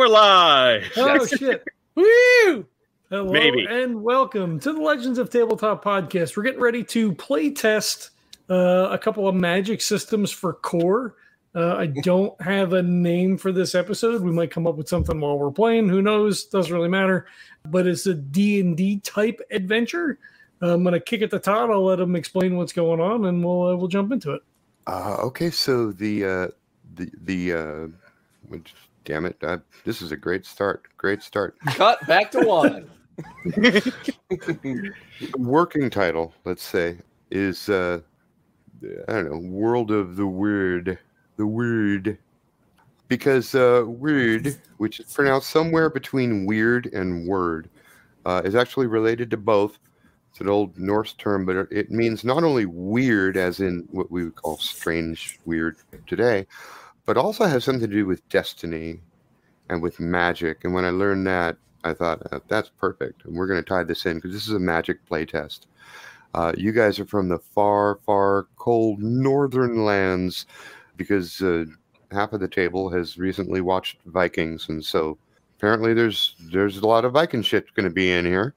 And we're live. Oh shit! Woo! Hello Maybe. and welcome to the Legends of Tabletop podcast. We're getting ready to play test uh, a couple of magic systems for core. Uh, I don't have a name for this episode. We might come up with something while we're playing. Who knows? Doesn't really matter. But it's a D and D type adventure. I'm gonna kick it to Todd. I'll let him explain what's going on, and we'll uh, we'll jump into it. Uh, okay, so the uh, the the uh, which, damn it, uh, this is a great start. Great start. Cut back to one. Working title, let's say, is uh, I don't know, World of the Weird, the Weird, because uh, weird, which is pronounced somewhere between weird and word, uh, is actually related to both. It's an old Norse term, but it- it means not only weird, as in what we would call strange, weird today, but also has something to do with destiny and with magic. And when I learned that, I thought uh, that's perfect, and we're going to tie this in because this is a magic playtest. Uh, you guys are from the far, far cold northern lands because uh, half of the table has recently watched Vikings, and so apparently there's there's a lot of Viking shit going to be in here.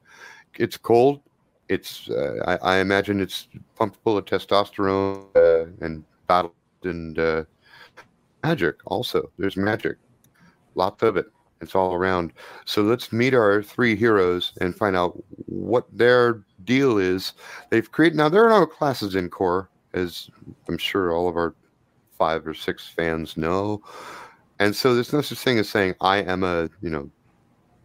It's cold. It's uh, I, I imagine it's pumped full of testosterone uh, and battle and uh, magic. Also, there's magic, lots of it. It's all around. So let's meet our three heroes and find out what their deal is. They've created now. There are no classes in core, as I'm sure all of our five or six fans know. And so there's no such thing as saying I am a you know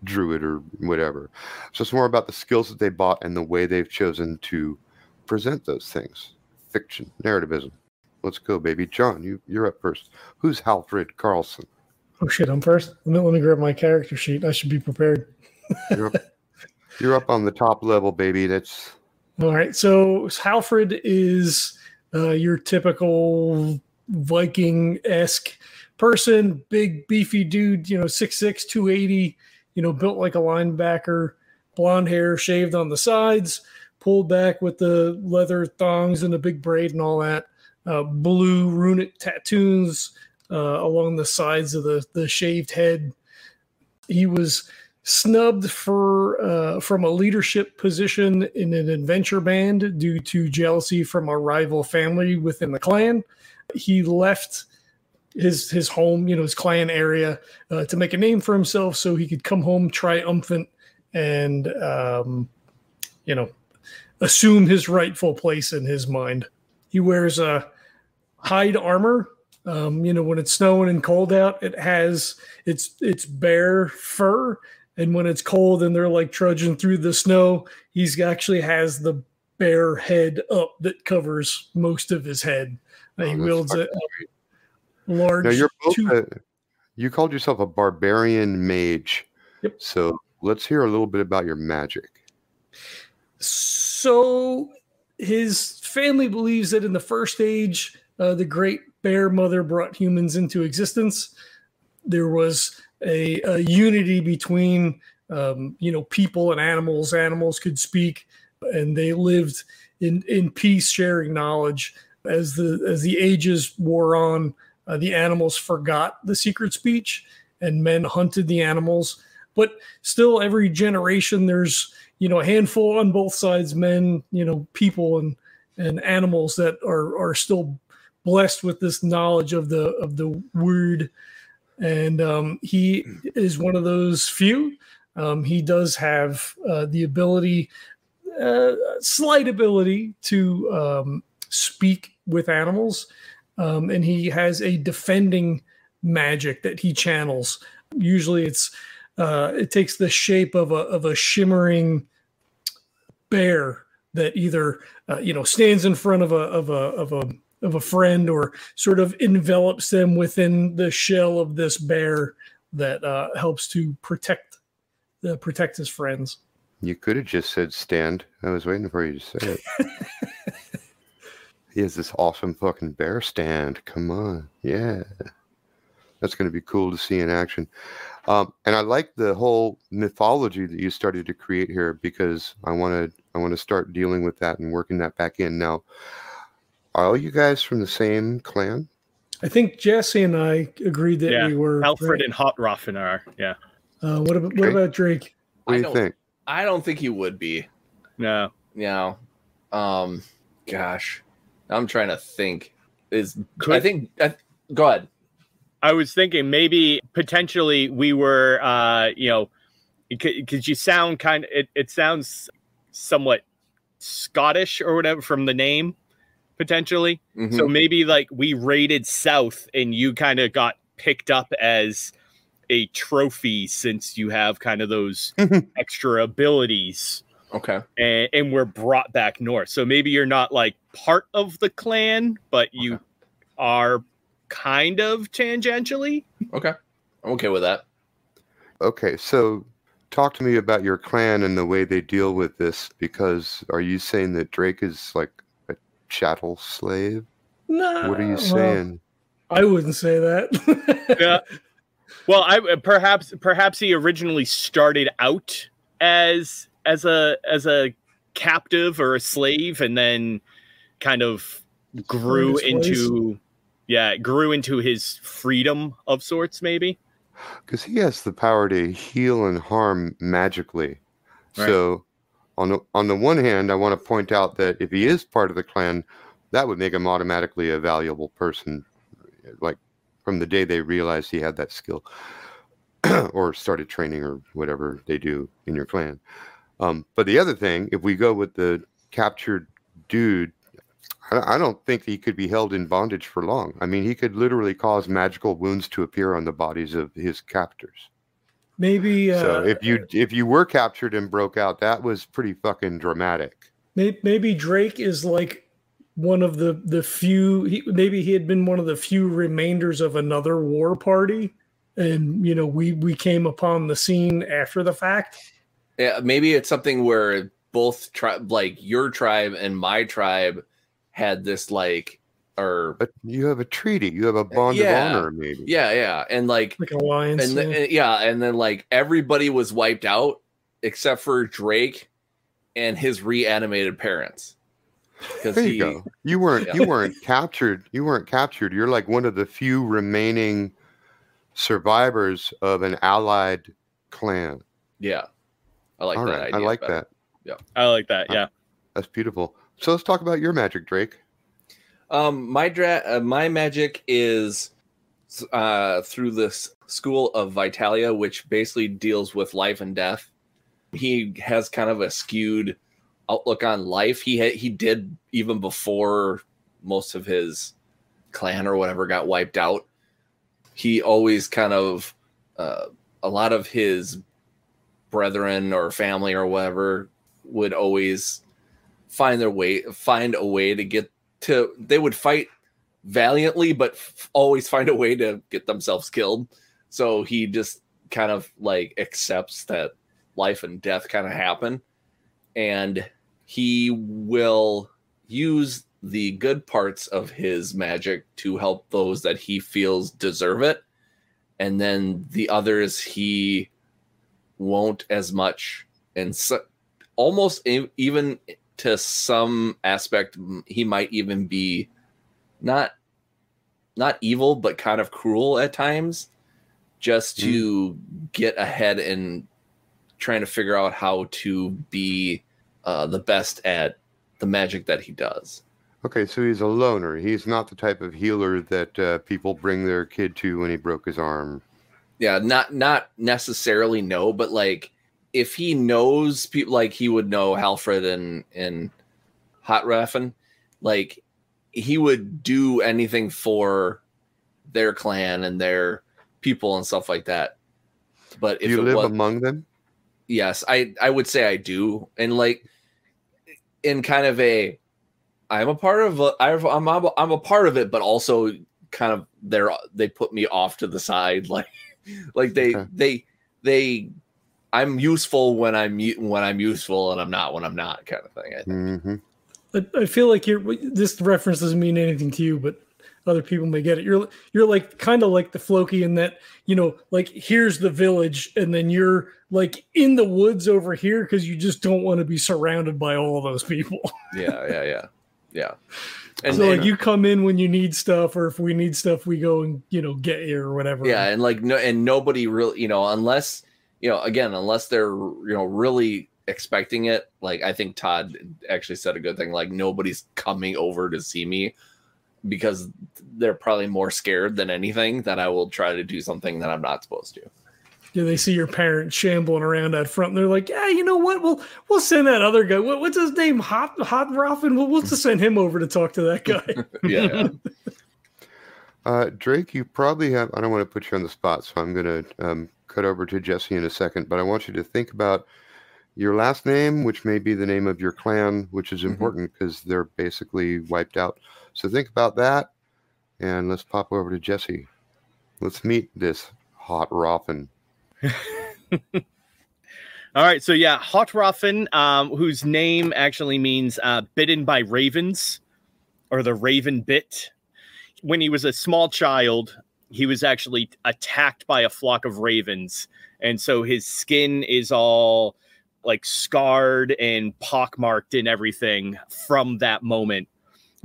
druid or whatever. So it's more about the skills that they bought and the way they've chosen to present those things. Fiction, narrativism. Let's go, baby. John, you you're up first. Who's Halfred Carlson? Oh shit! I'm first. Let me, let me grab my character sheet. I should be prepared. You're up, you're up on the top level, baby. That's All right. So Halfred is uh, your typical Viking esque person, big, beefy dude, you know, 6'6, 280, you know, built like a linebacker, blonde hair, shaved on the sides, pulled back with the leather thongs and the big braid and all that, uh, blue runic tattoos uh, along the sides of the, the shaved head. He was snubbed for uh, from a leadership position in an adventure band due to jealousy from a rival family within the clan. He left his his home, you know, his clan area, uh, to make a name for himself, so he could come home triumphant and um, you know assume his rightful place in his mind. He wears a hide armor. Um, you know, when it's snowing and cold out, it has it's it's bare fur and when it's cold and they're like trudging through the snow, he's actually has the bare head up that covers most of his head. Uh, he Oh, wields a, a large. Now you're both a, you called yourself a barbarian mage. Yep. So let's hear a little bit about your magic. So his family believes that in the first age, uh, the great bear mother brought humans into existence. There was a, a unity between, um, you know, people and animals. Animals could speak, and they lived in in peace, sharing knowledge. As the as the ages wore on, uh, the animals forgot the secret speech, and men hunted the animals. But still, every generation, there's you know a handful on both sides men you know people and and animals that are are still blessed with this knowledge of the of the word. And um, he is one of those few. Um, he does have uh, the ability uh, slight ability to um, speak with animals. Um, and he has a defending magic that he channels. Usually it's uh, it takes the shape of a of a shimmering bear that either uh, you know stands in front of a of a of a of a friend or sort of envelops them within the shell of this bear that uh, helps to protect the protect his friends. You could have just said stand. I was waiting for you to say it. he has this awesome fucking bear stand. Come on. Yeah. That's going to be cool to see in action. Um, and I like the whole mythology that you started to create here because I want to I want to start dealing with that and working that back in. Now, are all you guys from the same clan? I think Jesse and I agreed that Yeah, we were Alfred right. and Hotroffen are. Yeah. Uh, what about what Okay. about Drake? What I do you don't- think? I don't think he would be. No. No. um, gosh, I'm trying to think. Is I think I, go ahead. I was thinking maybe potentially we were, uh, you know, because you sound kind of, it, it sounds somewhat Scottish or whatever from the name, potentially. Mhm. So maybe like we raided south and you kind of got picked up as a trophy since you have kind of those extra abilities okay, and, and we're brought back north. So maybe you're not like part of the clan, but you Okay. are kind of tangentially. okay, I'm okay with that. Okay, so talk to me about your clan and the way they deal with this. Because are you saying that Drake is like a chattel slave? No, What are you well, saying? I wouldn't say that. Yeah. Well, I uh, perhaps perhaps he originally started out as as a as a captive or a slave, and then kind of grew his ways. into yeah grew into his freedom of sorts. Maybe. Because he has the power to heal and harm magically. Right. So, on the on the one hand, I want to point out that if he is part of the clan, that would make him automatically a valuable person, like from the day they realized he had that skill, or started training or whatever they do in your clan. Um, but the other thing, if we go with the captured dude, I, I don't think he could be held in bondage for long. I mean, he could literally cause magical wounds to appear on the bodies of his captors. Maybe uh, So if you if you were captured and broke out, that was pretty fucking dramatic. May- maybe Drake is like one of the the few. He, maybe he had been one of the few remainders of another war party, and you know we we came upon the scene after the fact. Yeah, maybe it's something where both tribe, like your tribe and my tribe, had this like, or But you have a treaty, you have a bond Yeah. of honor, maybe. yeah, yeah, and like Like an alliance. and yeah. then, and- yeah, and then like everybody was wiped out except for Drake and his reanimated parents. Because There you he, go. You weren't Yeah. you weren't captured. You weren't captured. You're like one of the few remaining survivors of an allied clan. yeah, I like All that. right, I like better. that. I like that. Uh, Yeah. That's beautiful. So let's talk about your magic, Drake. Um, my dra- uh, my magic is uh through this school of Vitalia, which basically deals with life and death. He has kind of a skewed outlook on life. He ha- he did even before most of his clan or whatever got wiped out. He always kind of uh, a lot of his brethren or family or whatever would always find their way find a way to get to they would fight valiantly but f- always find a way to get themselves killed. So he just kind of like accepts that life and death kind of happen. And he will use the good parts of his magic to help those that he feels deserve it. And then the others he won't as much. And so, almost even to some aspect he might even be not not evil but kind of cruel at times just to get ahead and trying to figure out how to be uh, the best at the magic that he does Okay, so he's a loner. He's not the type of healer that uh, people bring their kid to when he broke his arm. yeah not not necessarily no but like if he knows people like he would know Halfred and and Hot Raffen, like he would do anything for their clan and their people and stuff like that. But if you live was, among them? yes, I I would say I do, and like in kind of a, I'm a part of a, I'm I'm I'm a, I'm a part of it, but also kind of they're they put me off to the side, like like they Okay. they they. I'm useful when I'm when I'm useful, and I'm not when I'm not, kind of thing. I think. hmm I, I feel like you're this reference doesn't mean anything to you, but other people may get it. You're you're like kind of like the Floki in that you know, like here's the village, and then you're like in the woods over here because you just don't want to be surrounded by all those people. Yeah, yeah, yeah, yeah. And, so like you come in when you need stuff, or if we need stuff, we go and you know get you or whatever. yeah, and like no, and nobody really, you know, unless you know, again, unless they're you know really expecting it. Like I think Todd actually said a good thing. Like nobody's coming over to see me because they're probably more scared than anything that I will try to do something that I'm not supposed to. Yeah, they see your parents shambling around out front, and they're like, "Yeah, you know what? We'll we'll send that other guy. What, what's his name? Hot Hot Roffin. We'll, we'll just send him over to talk to that guy." Yeah. Uh, Drake, you probably have. I don't want to put you on the spot, so I'm going to um, cut over to Jesse in a second. But I want you to think about your last name, which may be the name of your clan, which is Mhm. important because they're basically wiped out. So think about that, and let's pop over to Jesse. Let's meet this hot Roffin. All right, so yeah, Hotroffen, um, whose name actually means uh, bitten by ravens, or the raven bit. When he was a small child, he was actually attacked by a flock of ravens, and so his skin is all like scarred and pockmarked and everything from that moment.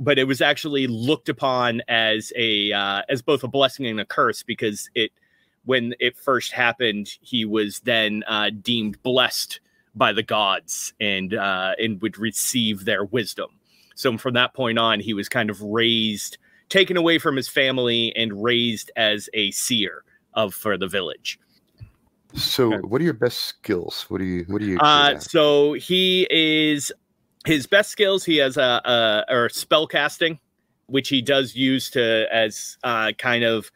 But it was actually looked upon as a uh, as both a blessing and a curse because it when it first happened, he was then uh, deemed blessed by the gods and uh, and would receive their wisdom. So from that point on, he was kind of raised, taken away from his family, and raised as a seer of for the village. So, Okay. what are your best skills? What do you? What do you? Uh, so he is his best skills. He has a, a or spell casting, which he does use to as uh, kind of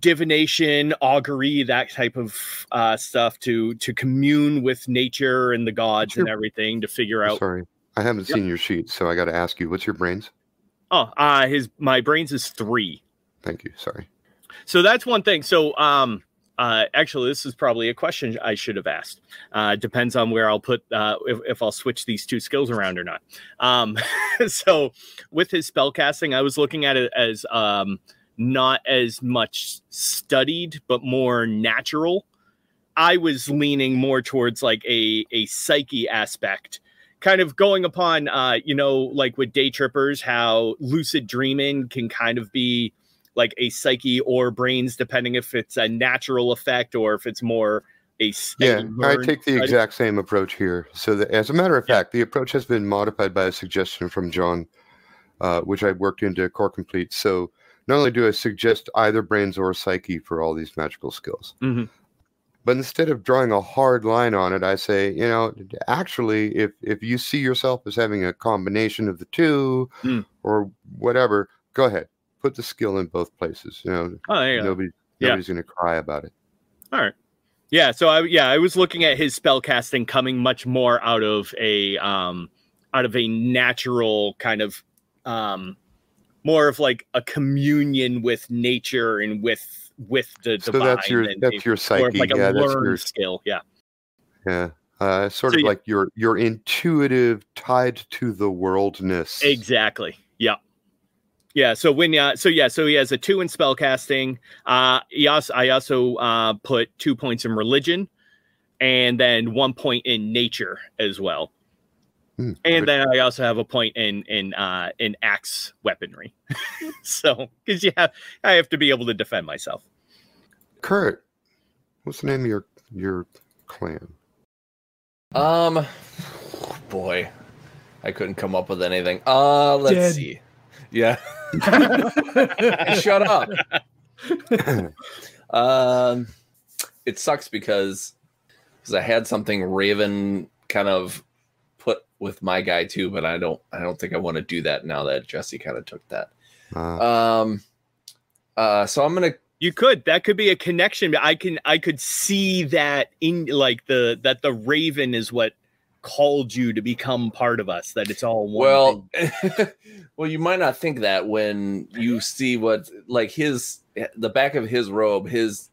divination, augury, that type of uh, stuff to to commune with nature and the gods and everything to figure out. Sorry, I haven't Yep. seen your sheet, so I got to ask you. What's your brains? Oh, uh, his my brains is three. Thank you. Sorry. So that's one thing. So um uh actually this is probably a question I should have asked. Uh depends on where I'll put uh if, if I'll switch these two skills around or not. Um so with his spell casting, I was looking at it as um not as much studied but more natural. I was leaning more towards like a a psyche aspect kind of going upon uh you know like with day trippers how lucid dreaming can kind of be like a psyche or brains, depending if it's a natural effect or if it's more a Yeah, I take the exact same approach here. So, that, as a matter of Yeah. fact, the approach has been modified by a suggestion from John, uh, which I worked into Core Complete. So, not only do I suggest either brains or psyche for all these magical skills, Mhm. But instead of drawing a hard line on it, I say, you know, actually, if if you see yourself as having a combination of the two Mm. or whatever, go ahead, put the skill in both places. You know, Oh, you go. nobody Yeah. nobody's going to cry about it. All right. Yeah. So I yeah I was looking at his spell casting coming much more out of a um out of a natural kind of um more of like a communion with nature and with with the So divine. that's your that's your psyche. like a yeah, that's your skill. Yeah. Yeah. Uh, sort So of like your your intuitive tied to the worldness. Exactly. Yeah. Yeah. So when uh, so yeah, so he has a two in spell casting. Uh he also I also uh put two points in religion and then one point in nature as well. Hmm, And then I also have a point in in uh in axe weaponry. so because you have I have to be able to defend myself. Kurt, what's the name of your your clan? Um, boy, I couldn't come up with anything. Uh, let's Dead. see. Yeah, shut up. Um, it sucks because because I had something Raven kind of put with my guy too, but I don't I don't think I want to do that now that Jesse kind of took that. Uh, Um, uh, so I'm gonna You could that could be a connection. I can I could see that in like the that the raven is what called you to become part of us. That it's all one. well well you might not think that when you see what like his the back of his robe his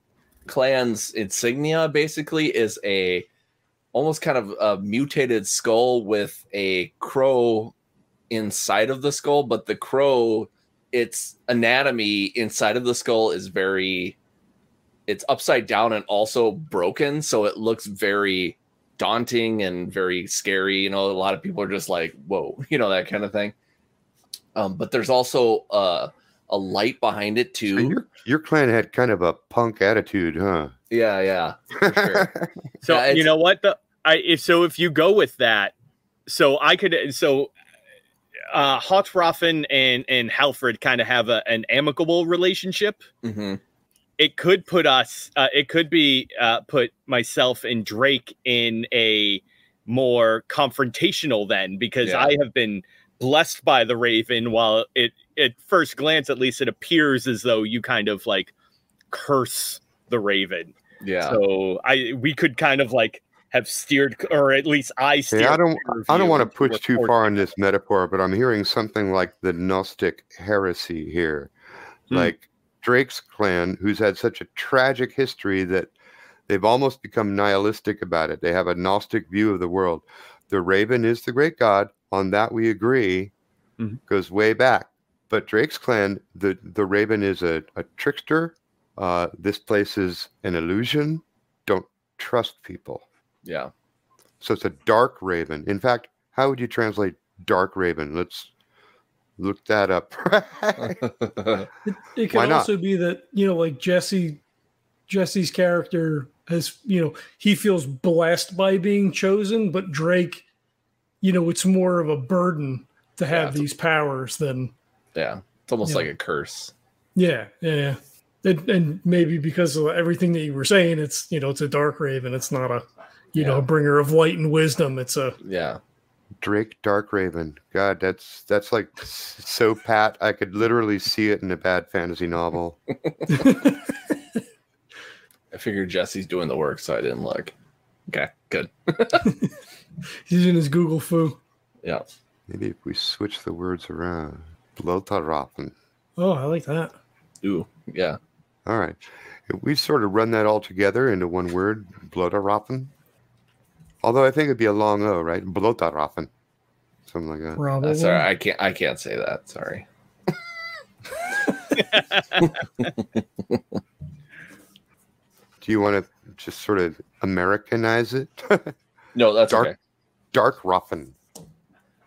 clan's insignia basically is a almost kind of a mutated skull with a crow inside of the skull but the crow its anatomy inside of the skull is very it's upside down and also broken so it looks very daunting and very scary you know a lot of people are just like whoa you know that kind of thing Um, but there's also uh, a light behind it So too. your, your clan had kind of a punk attitude, huh? Yeah, yeah. sure. So Yeah, you know what the I if so if you go with that, so I could so uh Hotraffen and and Halfred kind of have a, an amicable relationship. hmm It could put us uh it could be uh put myself and Drake in a more confrontational then because Yeah. I have been blessed by the Raven while it at first glance at least it appears as though you kind of like curse the Raven. Yeah. So I we could kind of like have steered, or at least I steered. Hey, I don't I don't want to push too far in this metaphor, but I'm hearing something like the Gnostic heresy here. Hmm. Like Drake's clan, who's had such a tragic history that they've almost become nihilistic about it. They have a Gnostic view of the world. The Raven is the great god. On that we agree. Mhm. Goes way back. But Drake's clan, the, the Raven is a, a trickster. Uh, this place is an illusion. Don't trust people. Yeah. So it's a dark raven. In fact, how would you translate dark raven? Let's look that up. It, it Why can also be that you know, like Jesse, Jesse's character has you know he feels blessed by being chosen, but Drake, you know, it's more of a burden to have Yeah. these powers than yeah. It's almost Yeah. like a curse. yeah, yeah. yeah. And, and maybe because of everything that you were saying, it's you know it's a dark raven. It's not a you know Yeah. a bringer of light and wisdom. It's a Yeah. Drake Dark Raven. God, that's that's like so pat. I could literally see it in a bad fantasy novel. I figured Jesse's doing the work, so I didn't look. Okay, good. he's in his Google foo. Yeah. Maybe if we switch the words around. Blotaroffen. Oh, I like that. Ooh, yeah. All right. If we sort of run that all together into one word, Blotaroffen. Although I think it'd be a long O, right? Blotaroffen. Something like that. Probably. Uh, sorry, I can't. I can't say that. Sorry. Do you want to just sort of Americanize it? No, that's Dark- okay. Dark Roffen.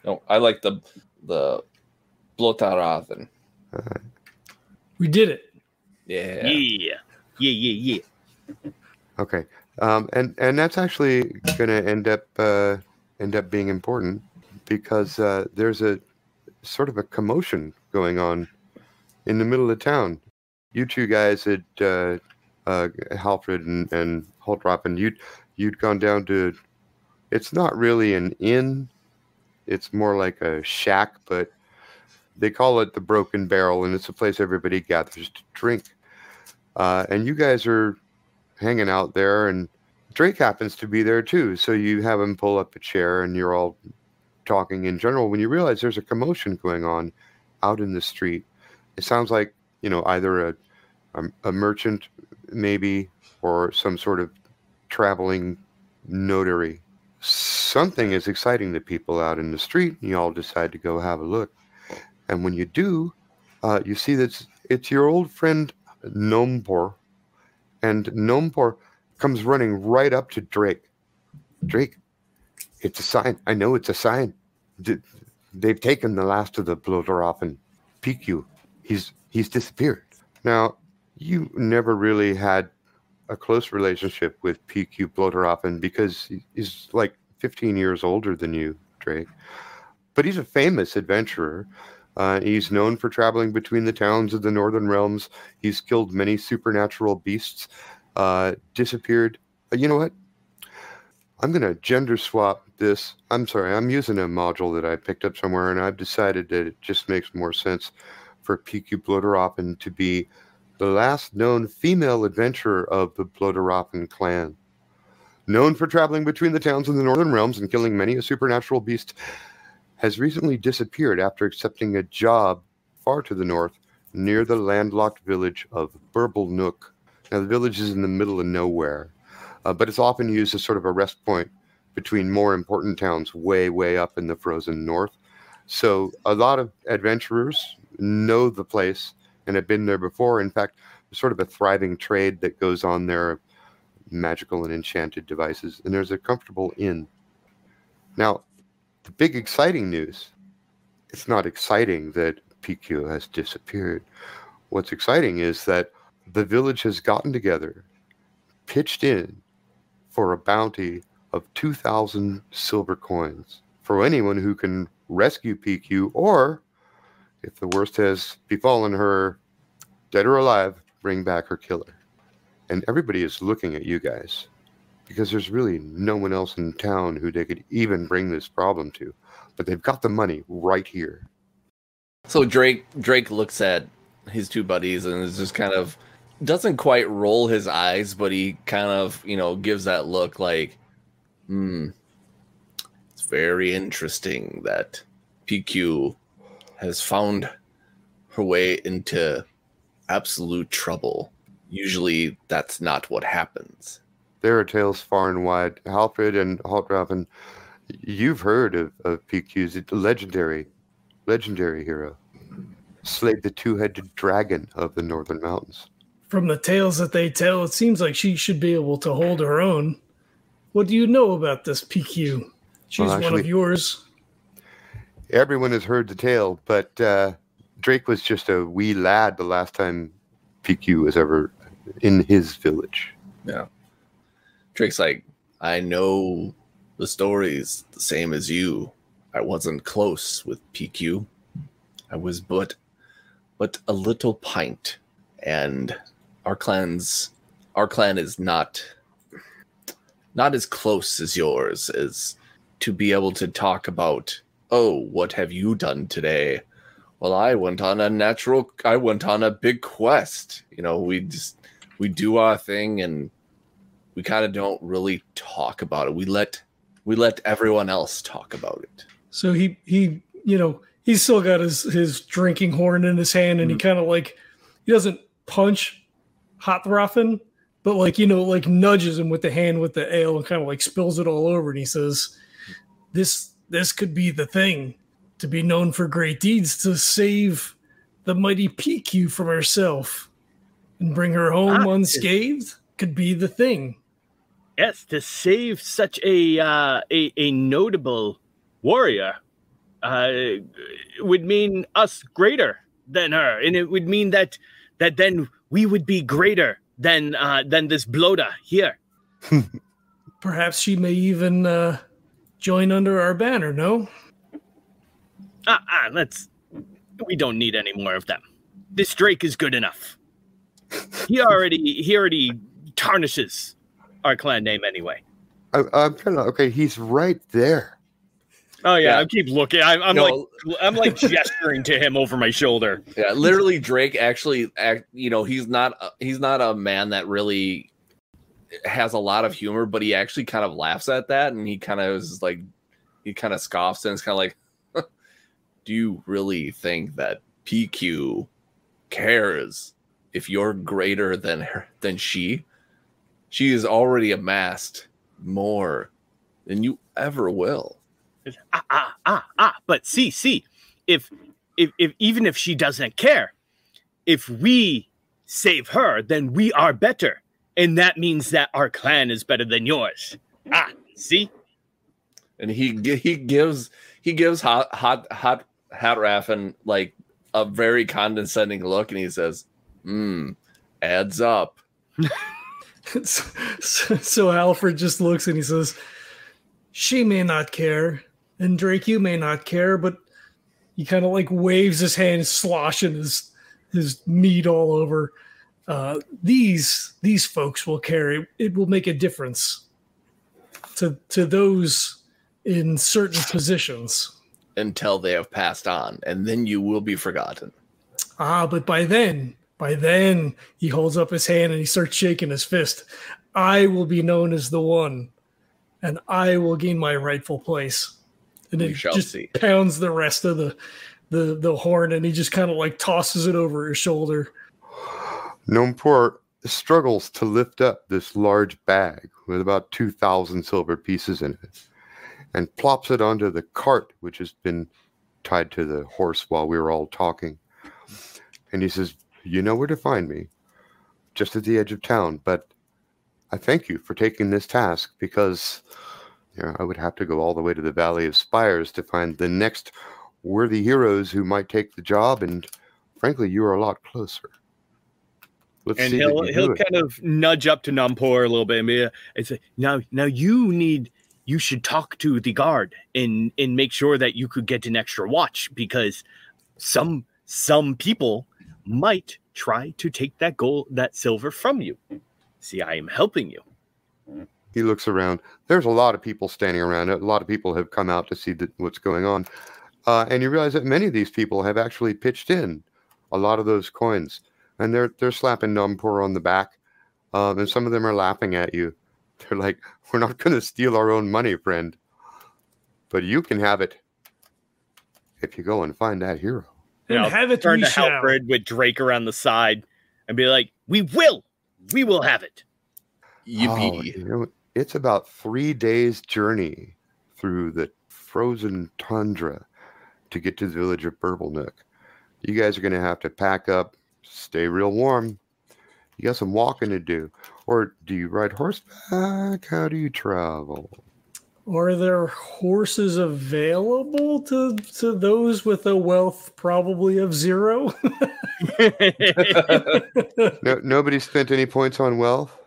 No, I like the the Blotaraven. we did it. Yeah. Yeah, yeah, yeah, yeah. Okay, um, and and that's actually going to end up uh, end up being important because uh, there's a sort of a commotion going on in the middle of town. You two guys had uh, uh, Halfred and and Holtroppen, you'd you'd gone down to. It's not really an inn; it's more like a shack, but they call it the Broken Barrel, and it's a place everybody gathers to drink. Uh, and you guys are hanging out there and Drake happens to be there too. So you have him pull up a chair and you're all talking in general when you realize there's a commotion going on out in the street. It sounds like, you know, either a a, a merchant maybe or some sort of traveling notary. Something is exciting the people out in the street and you all decide to go have a look. And when you do, uh, you see that it's, it's your old friend Nompor and Nompor comes running right up to Drake. Drake, it's a sign. I know it's a sign. They've taken the last of the Bloderoffen. PQ. He's he's disappeared. Now, you never really had a close relationship with PQ Bloderoffen because he's like 15 years older than you, Drake. But he's a famous adventurer. Uh, he's known for traveling between the towns of the Northern Realms. He's killed many supernatural beasts uh, disappeared. Uh, you know what? I'm going to gender swap this. I'm sorry, I'm using a module that I picked up somewhere, and I've decided that it just makes more sense for PQ Bloderoffen to be the last known female adventurer of the Bloderoffen clan. Known for traveling between the towns in the Northern Realms and killing many a supernatural beast, has recently disappeared after accepting a job far to the north near the landlocked village of Burble Nook. Now, the village is in the middle of nowhere, uh, but it's often used as sort of a rest point between more important towns way, way up in the frozen north. So, a lot of adventurers know the place and have been there before. In fact, there's sort of a thriving trade that goes on there magical and enchanted devices, and there's a comfortable inn. Now, the big exciting news it's not exciting that PQ has disappeared. What's exciting is that the village has gotten together, pitched in for a bounty of 2,000 silver coins for anyone who can rescue PQ, or if the worst has befallen her, dead or alive, bring back her killer. And everybody is looking at you guys because there's really no one else in town who they could even bring this problem to. But they've got the money right here. So Drake Drake looks at his two buddies and is just kind of doesn't quite roll his eyes, but he kind of, you know, gives that look like, hmm, it's very interesting that PQ has found her way into absolute trouble. Usually that's not what happens. There are tales far and wide. Alfred and Haltraven, you've heard of, of PQ's legendary, legendary hero. Slayed the two-headed dragon of the northern mountains. From the tales that they tell, it seems like she should be able to hold her own. What do you know about this PQ? She's Well, one of yours. Everyone has heard the tale, but uh, Drake was just a wee lad the last time PQ was ever in his village. Drake's like, I know the stories the same as you. I wasn't close with PQ. I was but but a little pint. And our clan's our clan is not not as close as yours as to be able to talk about, oh, what have you done today? Well, I went on a natural I went on a big quest. You know, we just we do our thing and we kind of don't really talk about it. We let we let everyone else talk about it. So he he you know he's still got his his drinking horn in his hand, and he kind of like he doesn't punch Hothroffen, but like you know like nudges him with the hand with the ale and kind of like spills it all over, and he says, "This this could be the thing to be known for great deeds to save the mighty PQ from herself and bring her home Ah, unscathed. Could be the thing." Yes, to save such a uh, a, a notable warrior uh, would mean us greater than her, and it would mean that that then we would be greater than uh, than this bloater here. Perhaps she may even uh, join under our banner. No. Ah, ah, let's. We don't need any more of them. This Drake is good enough. He already he already tarnishes our clan name anyway. I, I'm trying to. Okay, he's right there. Oh yeah, Yeah. I keep looking. I'm, I'm No. like I'm like gesturing to him over my shoulder. Yeah, literally Drake actually act, you know, he's not a- he's not a man that really has a lot of humor, but he actually kind of laughs at that and he kind of is like he kind of scoffs and it's kind of like do you really think that PQ cares if you're greater than her than she? She has already amassed more than you ever will. ah ah ah ah but see see if if if even if she doesn't care if we save her then we are better and that means that our clan is better than yours ah see and he he gives he gives hot hot hot hot Raffin like a very condescending look, and he says, "Hmm, adds up." so, so Alfred just looks and he says, She may not care, and Drake, you may not care, but he kind of like waves his hand, sloshing his his meat all over. Uh, these these folks will care. It, it will make a difference to to those in certain positions. Until they have passed on, and then you will be forgotten. Ah, but by then, by then, he holds up his hand and he starts shaking his fist. I will be known as the one, and I will gain my rightful place. And We then shall just see. pounds the rest of the the the horn, and he just kind of like tosses it over his shoulder. Nompur struggles to lift up this large bag with about 2,000 silver pieces in it and plops it onto the cart, which has been tied to the horse while we were all talking. And he says, You know where to find me, just at the edge of town. But I thank you for taking this task because you know, I would have to go all the way to the Valley of Spires to find the next we're heroes who might take the job, and frankly, you are a lot closer. Let's and see he'll he'll do it. kind of nudge up to Numpor a little bit and be say, "Now, now you need you should talk to the guard and and make sure that you could get an extra watch because some some people might try to take that gold that silver from you. See, I am helping you. He looks around. There's a lot of people standing around. A lot of people have come out to see the, what's going on, uh, and you realize that many of these people have actually pitched in a lot of those coins, and they're they're slapping Numpur on the back, um, and some of them are laughing at you. They're like, "We're not going to steal our own money, friend, but you can have it if you go and find that hero." You And know, have it Turn to shall. Halfred with Drake around the side and be like, "We will, we will have it." Oh, you know, it's about three days' journey through the frozen tundra to get to the village of Burblenook. You guys are going to have to pack up, stay real warm. You got some walking to do. Or do you ride horseback? How do you travel? Are there horses available to to those with a wealth probably of zero? No, nobody spent any points on wealth?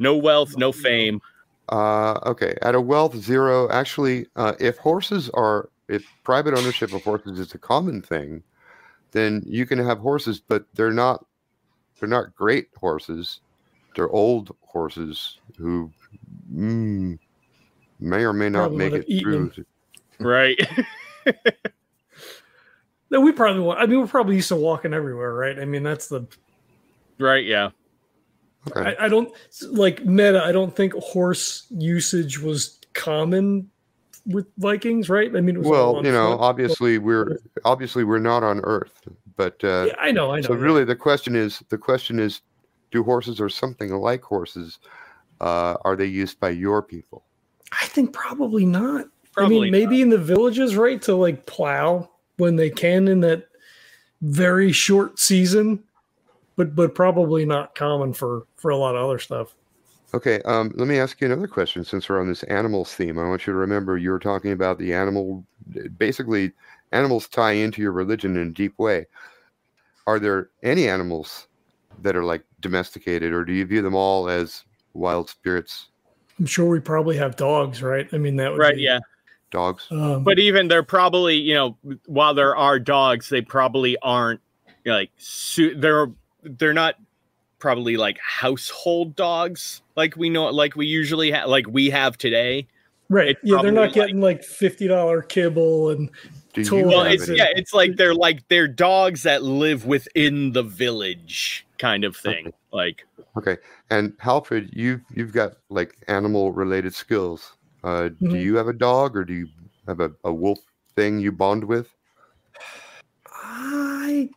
no wealth, no fame. Uh, okay, at a wealth zero, actually, uh, if horses are, if private ownership of horses is a common thing, then you can have horses, but they're not, they're not great horses. They're old horses who mm, may or may not Probably make it have eaten through. Right. no, we probably want. I mean, we're probably used to walking everywhere, right? I mean, that's the. right, yeah. Okay. I, I don't like meta. I don't think horse usage was common with Vikings, right? I mean, it was well, you know, foot. obviously we're obviously we're not on Earth, but uh, yeah, I know, I know. so yeah. really the question is the question is, do horses or something like horses, uh, are they used by your people? I think probably not. Probably I mean, maybe in the villages, right, to like plow when they can in that very short season, but but probably not common for for a lot of other stuff. Okay, um, let me ask you another question since we're on this animals theme. I want you to remember you were talking about the animal, basically, animals tie into your religion in a deep way. Are there any animals that are like domesticated, or do you view them all as wild spirits, I'm sure we probably have dogs, right? I mean, that would Right, be, yeah. dogs? Um, But even they're probably, you know, while there are dogs, they probably aren't like su- they're they're not probably like household dogs like we know like we usually have like we have today. right, it's yeah, they're not probably getting like fifty dollar kibble and Do Totally. you Well, it's any- yeah, it's like they're like they're dogs that live within the village kind of thing. Like Okay, and Halfred, you've you've got like animal related skills. Uh, Do Mhm. you have a dog, or do you have a, a wolf thing you bond with? I,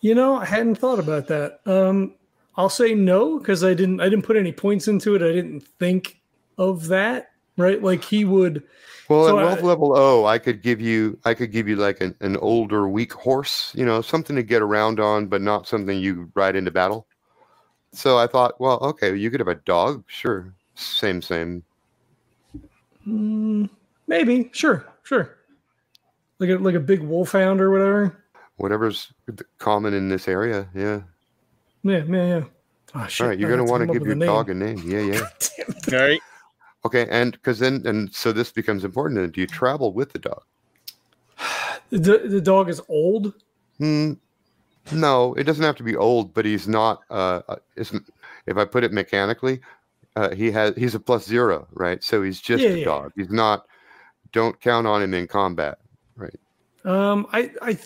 you know, I hadn't thought about that. Um, I'll say no because I didn't. I didn't put any points into it. I didn't think of that. Right, like he would. Well, So at I- wealth level O, I could give you I could give you like an, an older, weak horse, you know, something to get around on, but not something you ride into battle. So I thought, well, okay, you could have a dog, sure, same, same. Mm, maybe, sure, sure. Like a like a big wolfhound or whatever. Whatever's common in this area, yeah. Yeah, yeah, yeah. Oh, shit, All right, you're I gonna want to give your a name. dog a name, yeah, yeah. All right. Okay, and because then, and so this becomes important. Then, do you travel with the dog? The the dog is old. Hmm. No, it doesn't have to be old, but he's not. Uh, uh, if I put it mechanically, uh, he has he's a plus zero, right? So he's just Yeah, a yeah. dog. He's not. Don't count on him in combat, right? Um, I I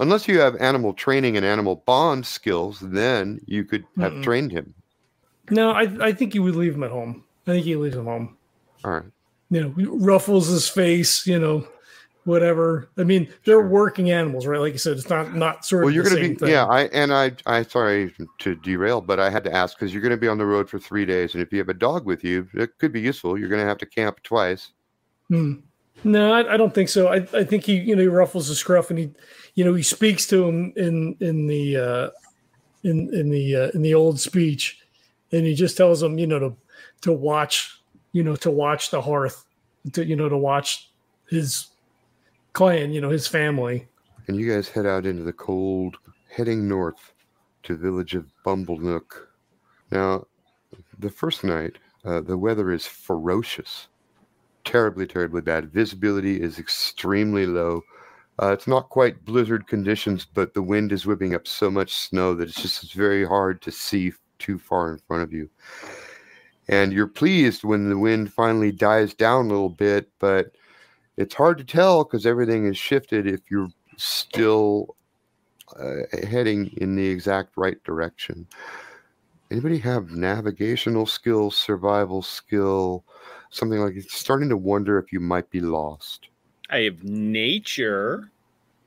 unless you have animal training and animal bond skills. Then you could have Mm-mm. trained him. no, I I think you would leave him at home. I think he leaves him home. All right. You know, ruffles his face. You know, whatever. I mean, they're working animals, right? Like you said, it's not not sort Well, of you're the going to be thing. yeah. I and I I sorry to derail, but I had to ask because you're going to be on the road for three days, and if you have a dog with you, it could be useful. You're going to have to camp twice. Hmm. No, I, I don't think so. I, I think he, you know, he ruffles the scruff and he, you know, he speaks to him in in the uh, in in the uh, in the old speech, and he just tells him, you know, to to watch, you know, to watch the hearth, to you know, to watch his clan, you know, his family. and you guys head out into the cold, heading north to village of Bumblenook. Now, the first night, uh, the weather is ferocious, terribly, terribly bad. Visibility is extremely low. Uh, it's not quite blizzard conditions, but the wind is whipping up so much snow that it's just very hard to see too far in front of you. And you're pleased when the wind finally dies down a little bit, but it's hard to tell because everything is shifted if you're still uh, heading in the exact right direction. Anybody have navigational skill, survival skill, something like it's starting to wonder if you might be lost. I have nature.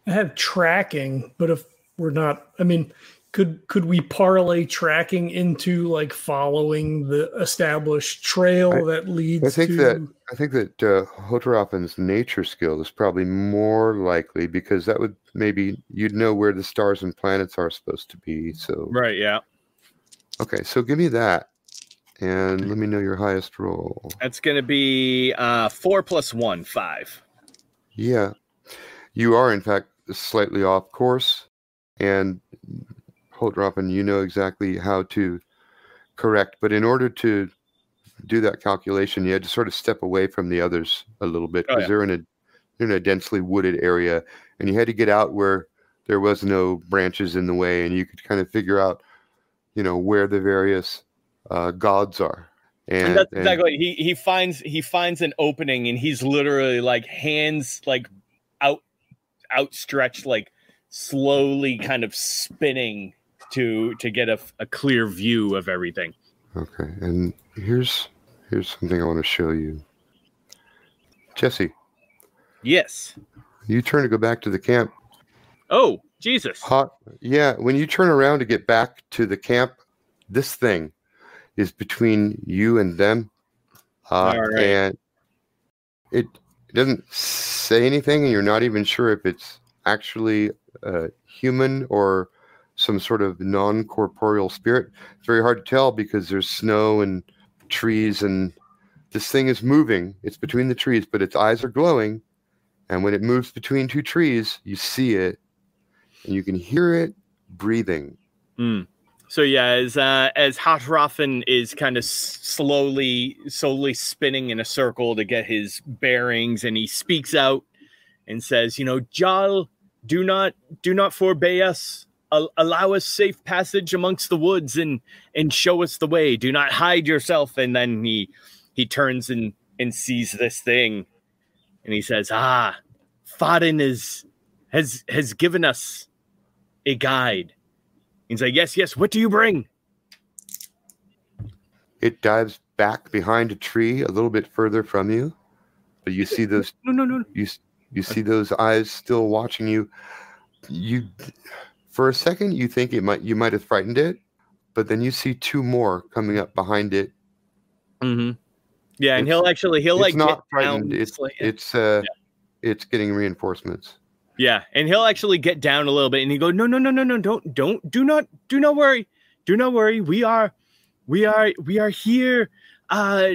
I have tracking, but if we're not, I mean, could could we parlay tracking into like following the established trail I- that leads I think to that I think that uh, Hotorappen's nature skill is probably more likely because that would maybe you'd know where the stars and planets are supposed to be. So Right, yeah. okay, so give me that, and let me know your highest roll. That's gonna be uh four plus one, five. Yeah, you are in fact slightly off course, and Holdrappen, you know exactly how to correct. But in order to do that calculation, you had to sort of step away from the others a little bit Oh, because yeah. they're in a they're in a densely wooded area, and you had to get out where there was no branches in the way, and you could kind of figure out, you know, where the various uh, gods are. And, And that's and- exactly he he finds he finds an opening and he's literally like hands like out outstretched, like slowly kind of spinning to to get a, a clear view of everything. Okay, and here's here's something I want to show you. Jesse, Yes. you turn to go back to the camp. Oh, Jesus. Hot, yeah. When you turn around to get back to the camp, this thing is between you and them, uh, right. and it, it doesn't say anything, and you're not even sure if it's actually uh, human or some sort of non-corporeal spirit. It's very hard to tell because there's snow and trees, and this thing is moving. It's between the trees, but its eyes are glowing, and when it moves between two trees, you see it and you can hear it breathing. Mm. So yeah, as uh, as Hatrafen is kind of slowly, slowly spinning in a circle to get his bearings, and he speaks out and says, "You know, Jal, do not, do not forbay us. Al- allow us safe passage amongst the woods, and and show us the way. Do not hide yourself." And then he he turns and and sees this thing, and he says, "Ah, Faden is has has given us a guide." He's like, yes, yes. What do you bring? It dives back behind a tree a little bit further from you, but you see those No, no, no. you you see those eyes still watching you. You for a second you think it might you might have frightened it, but then you see two more coming up behind it. Mm-hmm. Yeah, and It's- he'll actually he'll like not get down frightened. It's it's uh it's getting reinforcements. yeah, and he'll actually get down a little bit, and he go, no, no, no, no, no, don't, don't, do not, do not worry, do not worry. We are, we are, we are here. Uh,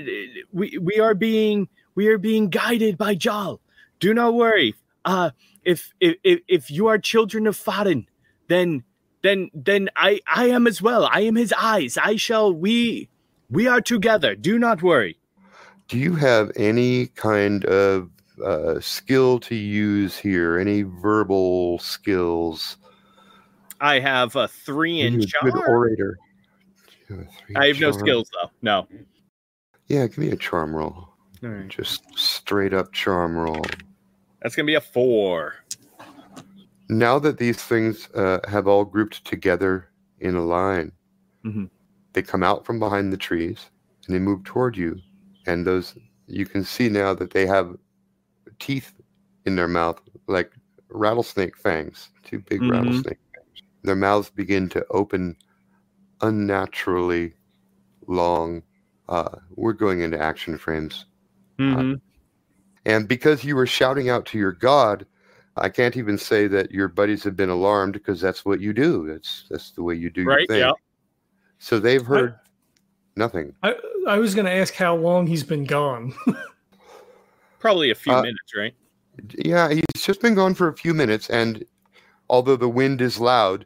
we we are being we are being guided by Jal. Do not worry. Uh, if if if, if you are children of Faden, then then then I I am as well. I am his eyes. I shall. We we are together. Do not worry. Do you have any kind of uh, skill to use here? Any verbal skills? I have a three Are in you good orator. You have a three I have no skills though. No. Yeah, give me a charm roll. All right. Just straight up charm roll. That's gonna be a four. Now that these things uh, have all grouped together in a line, Mhm. they come out from behind the trees and they move toward you. And those you can see now that they have teeth in their mouth like rattlesnake fangs, two big Mhm. rattlesnake fangs. Their mouths begin to open unnaturally long. Uh, we're going into action frames. Mhm. And because you were shouting out to your God, I can't even say that your buddies have been alarmed because that's what you do. That's that's the way you do Right, your thing. yeah. So they've heard nothing. I, I was going to ask how long he's been gone. Probably a few Uh, minutes, right? Yeah, he's just been gone for a few minutes, and although the wind is loud,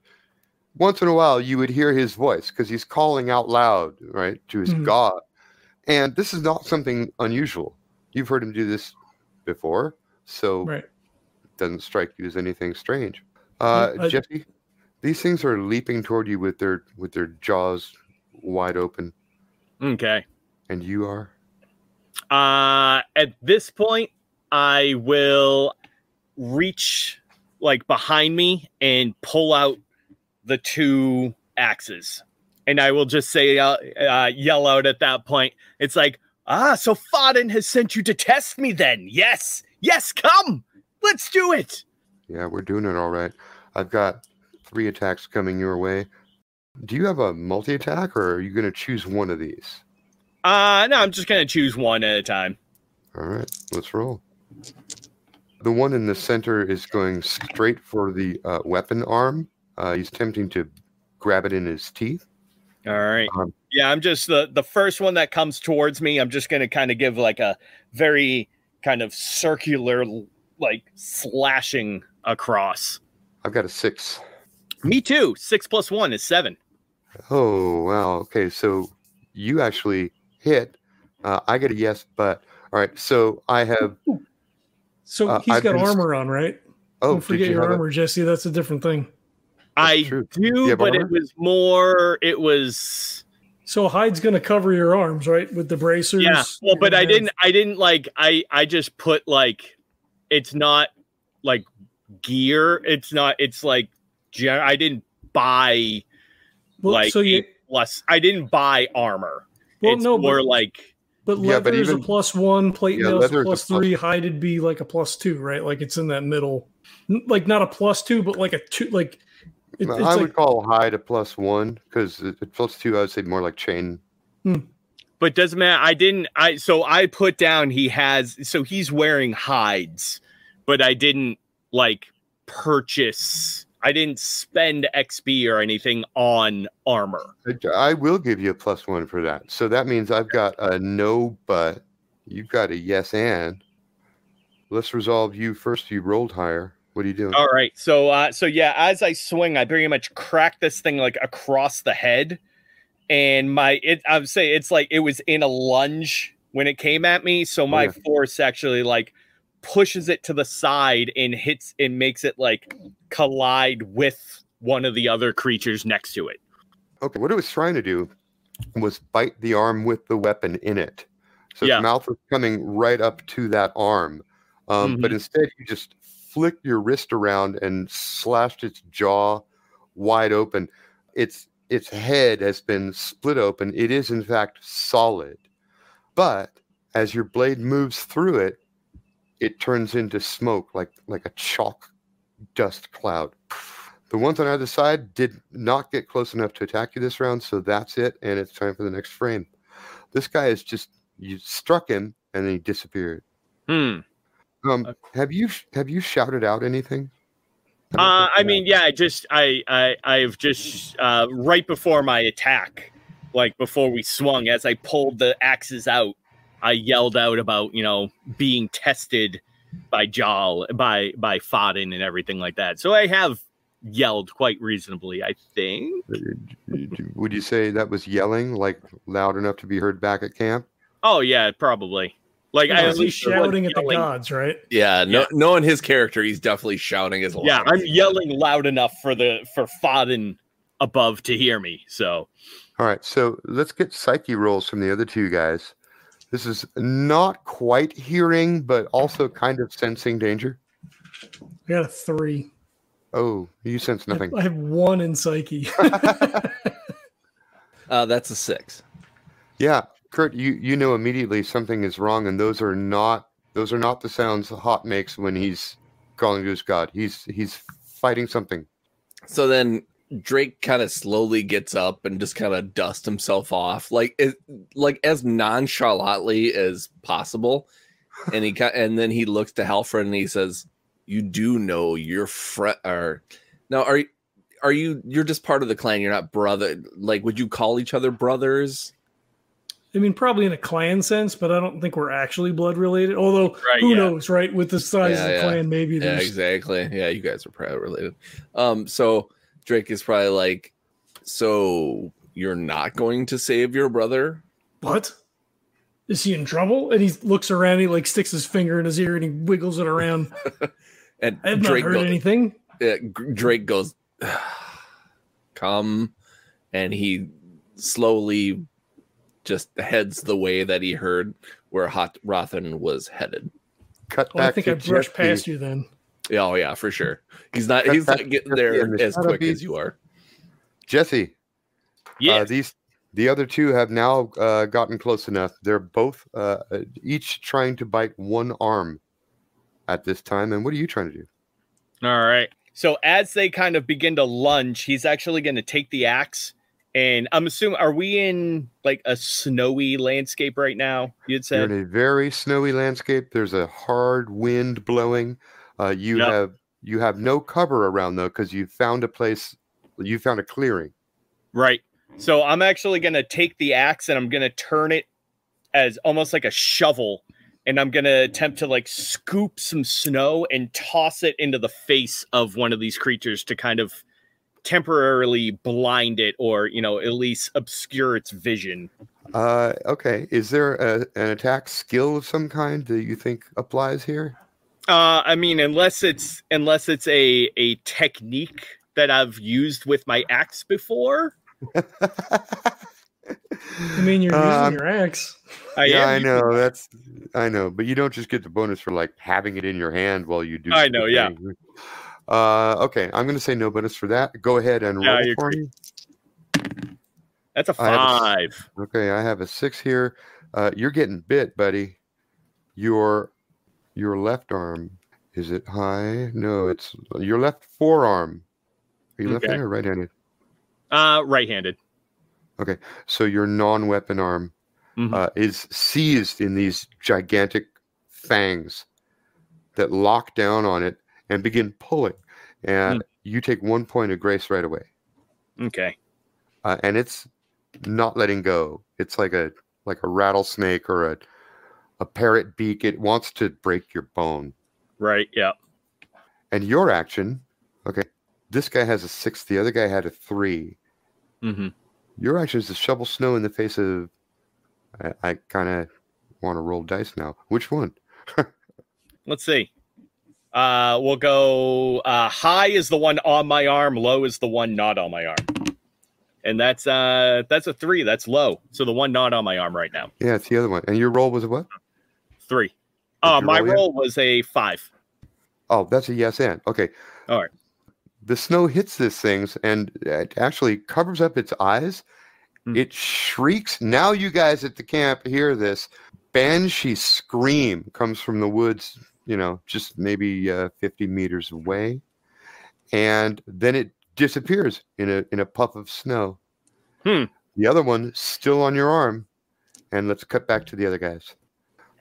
once in a while you would hear his voice because he's calling out loud, right, to his Mhm. God. And this is not something unusual. You've heard him do this before, so Right. It doesn't strike you as anything strange. Uh, I- Jesse, these things are leaping toward you with their with their jaws wide open, Okay. and you are. Uh, at this point, I will reach like behind me and pull out the two axes, and I will just say, uh, uh, yell out at that point. It's like, ah, so Fodden has sent you to test me. Then, yes, yes, come, let's do it. Yeah, we're doing it all right. I've got three attacks coming your way. Do you have a multi attack, or are you going to choose one of these? Uh, no, I'm just gonna choose one at a time. All right, let's roll. The one in the center is going straight for the uh, weapon arm. Uh, he's attempting to grab it in his teeth. All right. Um, yeah, I'm just the the first one that comes towards me. I'm just gonna kind of give like a very kind of circular, like slashing across. I've got a six. Me too. Six plus one is seven. Oh, wow. Okay, so you actually hit. Uh, I get a yes, but all right. So I have. So Uh, he's I've got been- armor on, right? Oh, Don't forget you your have a- armor, Jesse. That's a different thing. I true. do, have but it was more. It was So hide's going to cover your arms, right, with the bracers. yeah. Well, but I have- didn't. I didn't like. I I just put like. It's not like gear. It's not. It's like. gen- I didn't buy Well, like so you, plus. I didn't buy armor. well, it's no, more but, like but Yeah, leather but is a plus one, plate Yeah, mail is leather a is a plus plus- three, hide would be like a plus two, right? Like it's in that middle, like not a plus two, but like a two, like it, it's I like would call hide a plus one because at plus two, I would say more like chain. Hmm. But doesn't matter. I didn't. I so I put down he has. So he's wearing hides, but I didn't like purchase. I didn't spend XP or anything on armor. I- will give you a plus one for that. So that means I've got a no, but you've got a yes and. Let's resolve you first. You rolled higher. What are you doing? All right. So uh so yeah, as I swing, I pretty much crack this thing like across the head. And my it I would say it's like it was in a lunge when it came at me. So my yeah. force actually like pushes it to the side and hits and makes it like collide with one of the other creatures next to it. Okay, what it was trying to do was bite the arm with the weapon in it. So Yeah. its mouth was coming right up to that arm. Um, Mm-hmm. But instead, you just flicked your wrist around and slashed its jaw wide open. Its its head has been split open. It is in fact solid, but as your blade moves through it, it turns into smoke like like a chalk dust cloud. The ones on either side did not get close enough to attack you this round, so that's it, and it's time for the next frame. This guy is just you struck him and then he disappeared. Hmm. Um, have you have you shouted out anything? Uh, I mean, yeah, I just, I, I, I've just, uh, right before my attack, like before we swung, as I pulled the axes out, I yelled out about, you know, being tested by Jal, by, by Fodden and everything like that. So I have yelled quite reasonably, I think. Would you say that was yelling, like loud enough to be heard back at camp? Oh yeah, probably. Like I He's at least was shouting at the yelling- gods, right? Yeah, no, Yeah. knowing his character, he's definitely shouting as loud. Yeah, I'm yelling loud enough for the for Fodden above to hear me. So All right, so let's get psyche rolls from the other two guys. This is not quite hearing, but also kind of sensing danger. I got a three. Oh, you sense nothing. I have one in psyche. Uh, that's a six. Yeah, Kurt, you you know immediately something is wrong, and those are not those are not the sounds Hot makes when he's calling to his god. He's he's fighting something. So then Drake kind of slowly gets up and just kind of dusts himself off, like it, like as nonchalantly as possible. And he and then he looks to Halfred and he says, "You do know your friend, or now are are you you're just part of the clan? You're not brother. Like, would you call each other brothers?" I mean, probably in a clan sense, but I don't think we're actually blood related. Although, Right, who yeah. knows, right? With the size Yeah, of the yeah. clan, maybe Yeah, exactly. Yeah, you guys are probably related. Um, so Drake is probably like, so you're not going to save your brother? What? Is he in trouble? And he looks around, he like sticks his finger in his ear and he wiggles it around. And I have not Drake heard go- anything. G- Drake goes, come, and he slowly just heads the way that he heard where Hot Rothan was headed. Cut Well, I think to I brushed Jesse. past you then. Yeah, Oh yeah, for sure. He's not. Cut He's not getting there the as quick beat. as you are. Jesse, Yeah. uh, these the other two have now uh, gotten close enough. They're both uh, uh, each trying to bite one arm at this time. And what are you trying to do? All right. So as they kind of begin to lunge, he's actually going to take the axe. And I'm assuming, are we in like a snowy landscape right now? You'd say You're in a very snowy landscape. There's a hard wind blowing. Uh, you Yep. have you have no cover around though because you found a place. You found a clearing. Right. So I'm actually to take the axe and I'm to turn it as almost like a shovel. And I'm to attempt to like scoop some snow and toss it into the face of one of these creatures to kind of temporarily blind it or, you know, at least obscure its vision. Uh, okay. Is there a, an attack skill of some kind that you think applies here? Uh, I mean, unless it's unless it's a a technique that I've used with my axe before. I mean, you're Um, using your axe. I yeah, I using- know. That's I know, but you don't just get the bonus for like having it in your hand while you do. I know, the yeah. Uh, okay, I'm going to say no bonus for that. Go ahead and Yeah, roll for agree. me. That's a have a s- five. Okay, I have a six here. Uh, you're getting bit, buddy. Your your left arm is it high? No, it's your left forearm. Are you Okay. left-handed or right-handed? Uh, right-handed. Okay, so your non-weapon arm Mhm. uh, is seized in these gigantic fangs that lock down on it and begin pulling. And you take one point of grace right away. Okay. uh, and it's not letting go. It's like a like a rattlesnake or a a parrot beak. It wants to break your bone. Right. Yeah. And your action, okay, this guy has a six. The other guy had a three. Mm-hmm. Your action is to shovel snow in the face of. I, I kind of want to roll dice now. Which one? Let's see. Uh, we'll go. Uh, high is the one on my arm. Low is the one not on my arm. And that's uh that's a three. That's low. So the one not on my arm right now. Yeah, it's the other one. And your roll was a what? Three. Uh, my roll roll was a five. Oh, that's a yes and. Okay. All right. The snow hits this things and it actually covers up its eyes. Hmm. It shrieks. Now you guys at the camp hear this banshee scream comes from the woods, you know, just maybe uh, 50 meters away. And then it disappears in a in a puff of snow. Hmm. The other one still on your arm. And let's cut back to the other guys.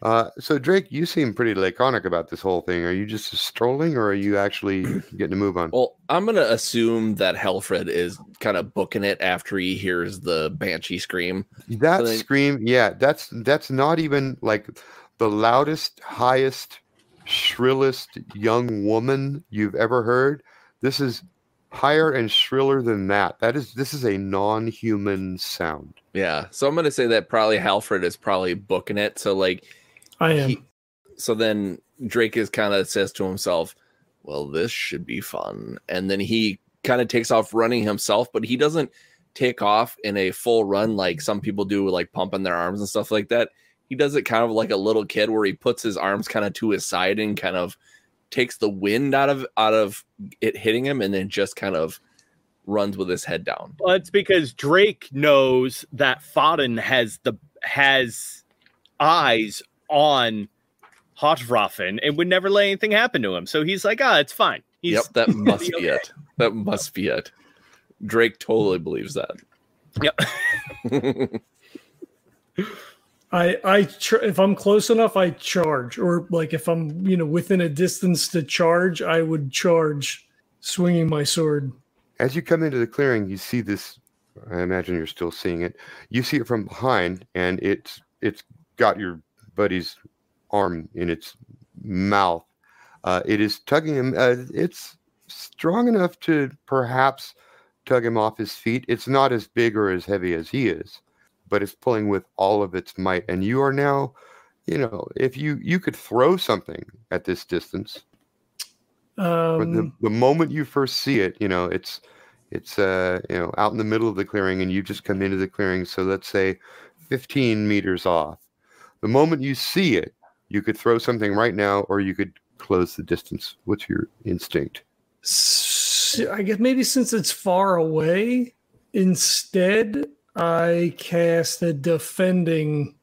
Uh, so Drake, you seem pretty laconic about this whole thing. Are you just strolling, or are you actually getting a move on? Well, I'm gonna assume that Helfred is kind of booking it after he hears the banshee scream. That so scream, yeah, that's that's not even like the loudest, highest, shrillest young woman you've ever heard. This is higher and shriller than that. That is this is a non-human sound. Yeah, so I'm gonna say that probably Halfred is probably booking it. So like, I am. he- so then Drake is kind of says to himself, "Well, this should be fun," and then he kind of takes off running himself, but he doesn't take off in a full run like some people do, like pumping their arms and stuff like that. He does it kind of like a little kid, where he puts his arms kind of to his side and kind of takes the wind out of out of it hitting him, and then just kind of runs with his head down. Well, it's because Drake knows that Fodden has the has eyes on Hotwraffen and would never let anything happen to him. So he's like, ah, it's fine. He's yep, that must be be okay. it. That must be it. Drake totally believes that. Yep. I I tr- if I'm close enough, I charge, or like if I'm you know within a distance to charge, I would charge, swinging my sword. As you come into the clearing, you see this I imagine you're still seeing it. You see it from behind, and it's it's got your buddy's arm in its mouth. Uh, it is tugging him. Uh, it's strong enough to perhaps tug him off his feet. It's not as big or as heavy as he is, but it's pulling with all of its might. And you are now, you know, if you you could throw something at this distance, but the, Um, the moment you first see it, you know, it's it's uh you know out in the middle of the clearing and you just come into the clearing. So let's say 15 meters off. The moment you see it, you could throw something right now, or you could close the distance. What's your instinct? I guess maybe since it's far away, instead I cast a defending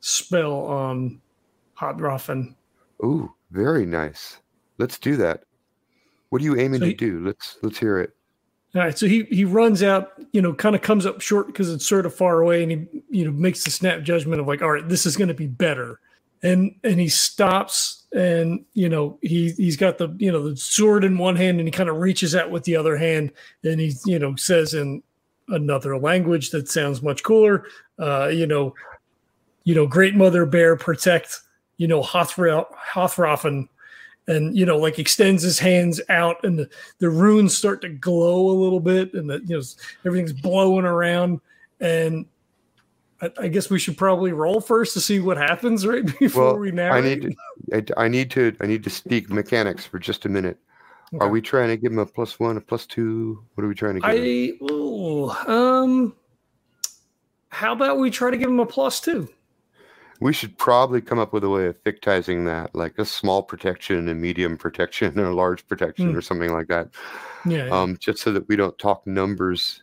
spell on Hot Ruffin. Ooh, very nice. Let's do that. What are you aiming So to do? Let's let's hear it. All right, so he he runs out, you know, kind of comes up short because it's sort of far away, and he you know makes the snap judgment of like, all right, this is going to be better, and and he stops, and you know he he's got the you know the sword in one hand, and he kind of reaches out with the other hand, and he you know says in another language that sounds much cooler, uh, you know, you know, Great Mother Bear protect, you know, Hothra- and you know, like extends his hands out, and the the runes start to glow a little bit and the, you know everything's blowing around. And I, I guess we should probably roll first to see what happens right before Well, we I need to I, I need to I need to speak mechanics for just a minute. Are we trying to give him a plus one, a plus two? What are we trying to give him? I ooh, um how about we try to give him a plus two? We should probably come up with a way of fictizing that, like a small protection, a medium protection, and a large protection, Hmm. or something like that. Yeah. Um, just so that we don't talk numbers.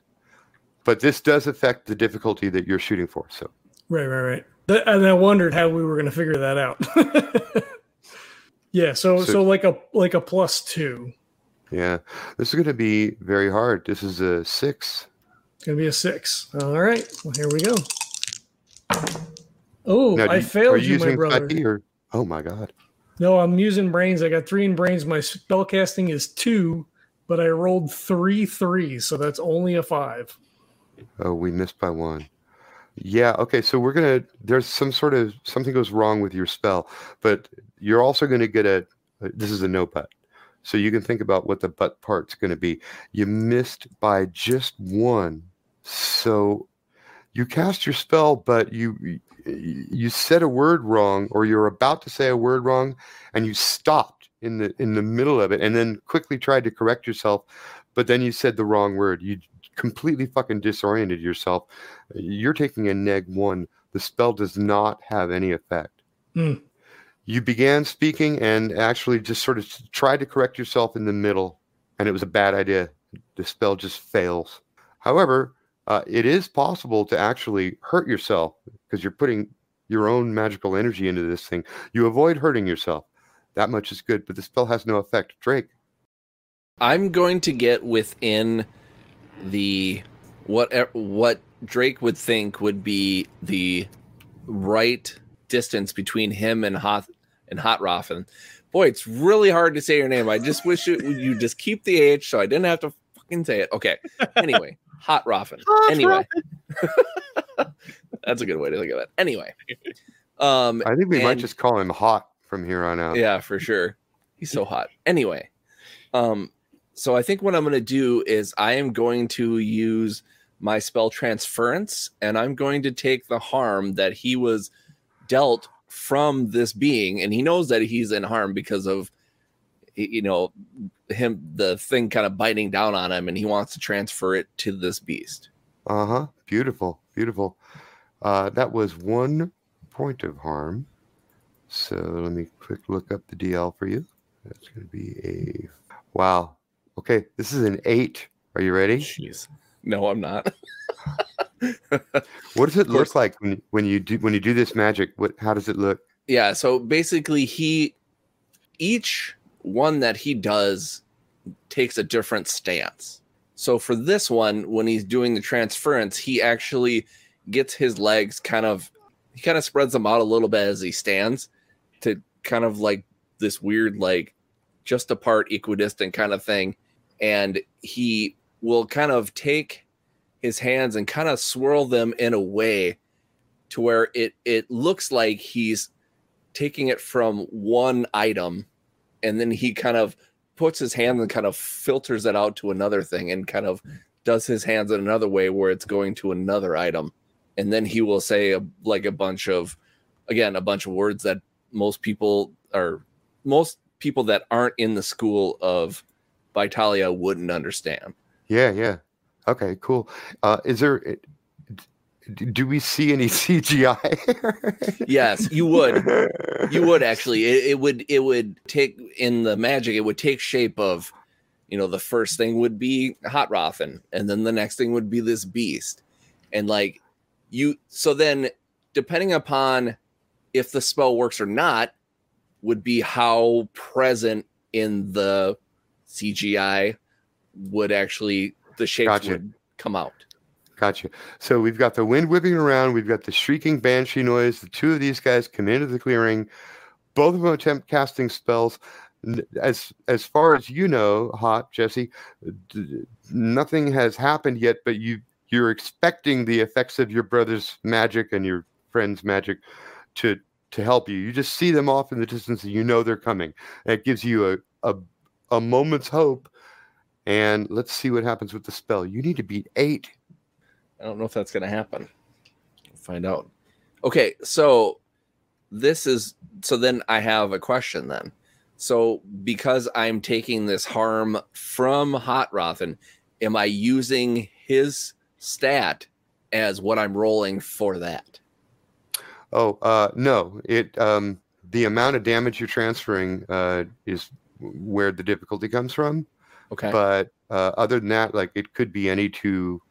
But this does affect the difficulty that you're shooting for. So right, right, right. Th- And I wondered how we were going to figure that out. yeah, so, So- so like a like a plus two. yeah, this is going to be very hard. This is a six. It's gonna be a six. All right. Well, here we go. Oh, Now, I you- failed you, my brother. Or oh my god. No, I'm using brains. I got three in brains. My spellcasting is two, but I rolled three threes, so that's only a five. Oh, we missed by one. Yeah, okay, so we're gonna there's some sort of something goes wrong with your spell, but you're also gonna get a uh, this is a no butt. So you can think about what the butt part's gonna be. You missed by just one. So you cast your spell, but you you said a word wrong, or you're about to say a word wrong, and you stopped in the in the middle of it, and then quickly tried to correct yourself, but then you said the wrong word. You completely fucking disoriented yourself. You're taking a neg one. The spell does not have any effect. Hmm. You began speaking and actually just sort of tried to correct yourself in the middle, and it was a bad idea. The spell just fails. However, uh, it is possible to actually hurt yourself because you're putting your own magical energy into this thing. You avoid hurting yourself. That much is good, but the spell has no effect. Drake, I'm going to get within the what what Drake would think would be the right distance between him and Hot and Hot Roffin. Boy, it's really hard to say your name. I just wish you you just keep the H so I didn't have to fucking say it. Okay. Anyway, Hot Roffin. Anyway, that's a good way to think of it. Anyway, um, I think we might just call him hot from here on out. yeah, for sure. He's so hot. Anyway, um, so I think what I'm going to do is I am going to use my spell transference, and I'm going to take the harm that he was dealt from this being, and he knows that he's in harm because of you know him the thing kind of biting down on him and he wants to transfer it to this beast Uh huh. Beautiful. Beautiful. Uh, that was one point of harm. So let me quick look up the DL for you. That's going to be a wow. Okay, this is an eight. Are you ready? jeez no i'm not What does it look like when, when you do when you do this magic? What? How does it look? yeah so basically he each one that he does takes a different stance so for this one when he's doing the transference he actually gets his legs kind of he kind of spreads them out a little bit as he stands to kind of like this weird like just apart equidistant kind of thing and he will kind of take his hands and kind of swirl them in a way to where it it looks like he's taking it from one item and then he kind of puts his hands and kind of filters it out to another thing and kind of does his hands in another way where it's going to another item. And then he will say a, like a bunch of again a bunch of words that most people are most people that aren't in the school of vitalia wouldn't understand Yeah, yeah. Okay, cool. Uh, is there? Do we see any CGI? yes you would you would actually it, it would it would take in the magic it would take shape of you know the first thing would be hot Rothen, and then the next thing would be this beast and like you so then depending upon if the spell works or not would be how present in the cgi would actually the shapes Gotcha. would come out Gotcha. So we've got the wind whipping around. We've got the shrieking banshee noise. The two of these guys come into the clearing. Both of them attempt casting spells. As as far as you know, hot Jesse, d- nothing has happened yet. But you you're expecting the effects of your brother's magic and your friend's magic to to help you. You just see them off in the distance, and you know they're coming. That gives you a a, a moment's hope. And let's see what happens with the spell. You need to beat eight. I don't know if that's going to happen. We'll find out. Okay, so this is so then I have a question then. So because I'm taking this harm from Hot Rothen, am I using his stat as what I'm rolling for that? Oh, uh, no. It um, the amount of damage you're transferring uh, is where the difficulty comes from. Okay. But uh, other than that, like it could be any two,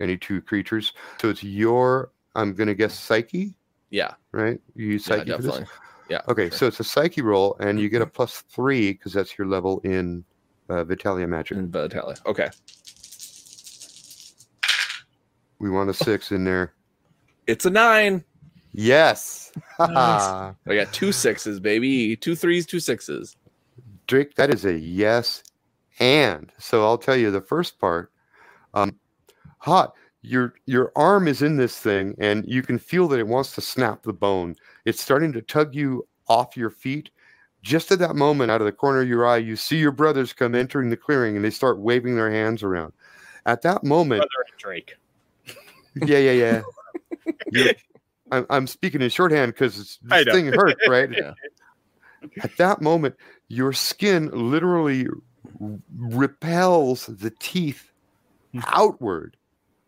any two creatures. So it's your. I'm gonna guess psyche, yeah. right? You use Yeah, psyche for this. Yeah. Okay, sure. so it's a psyche roll, and you get a plus three because that's your level in uh, Vitalia magic. In Vitalia. Okay. We want a six in there. It's a nine. Yes. Nice. I got two sixes, baby. Two threes, two sixes. Drake, that is a yes and. So I'll tell you the first part. Um, hot. Your your arm is in this thing, and you can feel that it wants to snap the bone. It's starting to tug you off your feet. Just at that moment, out of the corner of your eye, you see your brothers come entering the clearing, and they start waving their hands around. At that moment, Brother and Drake. yeah, yeah, yeah. I'm, I'm speaking in shorthand because this thing hurts, right? Yeah. At that moment, your skin literally r- repels the teeth hmm. outward,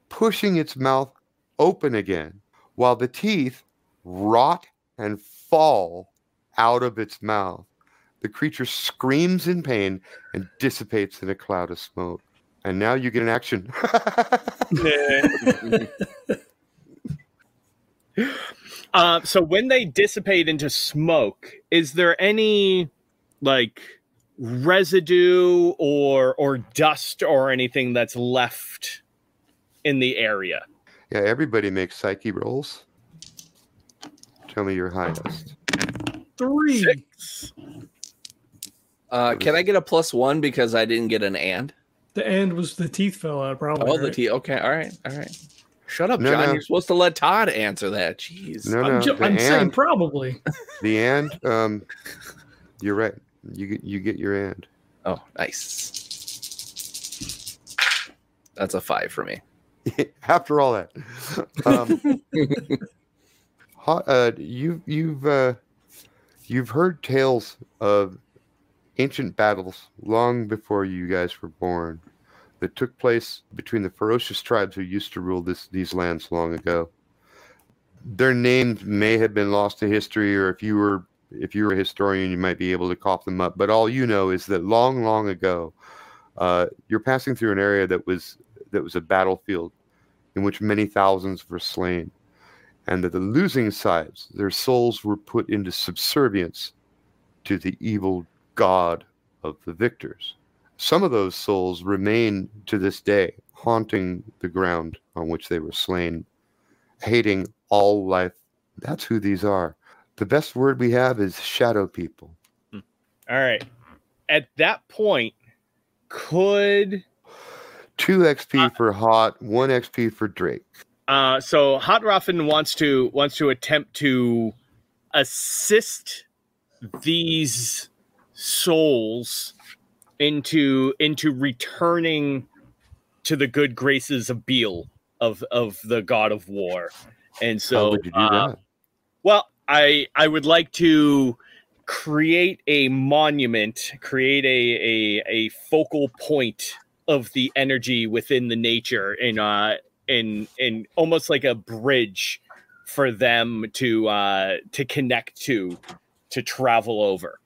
pushing its mouth open again, while the teeth rot and fall out of its mouth. The creature screams in pain and dissipates in a cloud of smoke. And now you get an action. Uh, so when they dissipate into smoke, is there any like residue or or dust or anything that's left in the area? Yeah, everybody makes psyche rolls. Tell me your highest. Three. Six. Uh, can I get a plus one because I didn't get an and? The and was the teeth fell out, probably. Oh, the teeth. Okay, all right, all right. Shut up, No, John. no. You're supposed to let Todd answer that. Jeez. No, no, I'm, ju- I'm saying probably. the and. Um, you're right. You get you get your and. Oh, nice. That's a five for me. After all that, um, ho- uh, you you've uh, you've heard tales of ancient battles long before you guys were born that took place between the ferocious tribes who used to rule this these lands long ago. Their names may have been lost to history, or if you were if you were a historian, you might be able to cough them up. But all you know is that long, long ago, uh, you're passing through an area that was that was a battlefield in which many thousands were slain, and that the losing sides, their souls were put into subservience to the evil god of the victors. Some of those souls remain to this day, haunting the ground on which they were slain, hating all life. That's who these are. The best word we have is shadow people. All right. At that point, could two XP Uh, for Hot, one XP for Drake. Uh, so Hot Ruffin wants to wants to attempt to assist these souls into into returning to the good graces of Beal of of the God of War, and so How would you do uh, that? Well, I I would like to create a monument, create a a, a focal point of the energy within the nature and uh and and almost like a bridge for them to uh to connect to to travel over.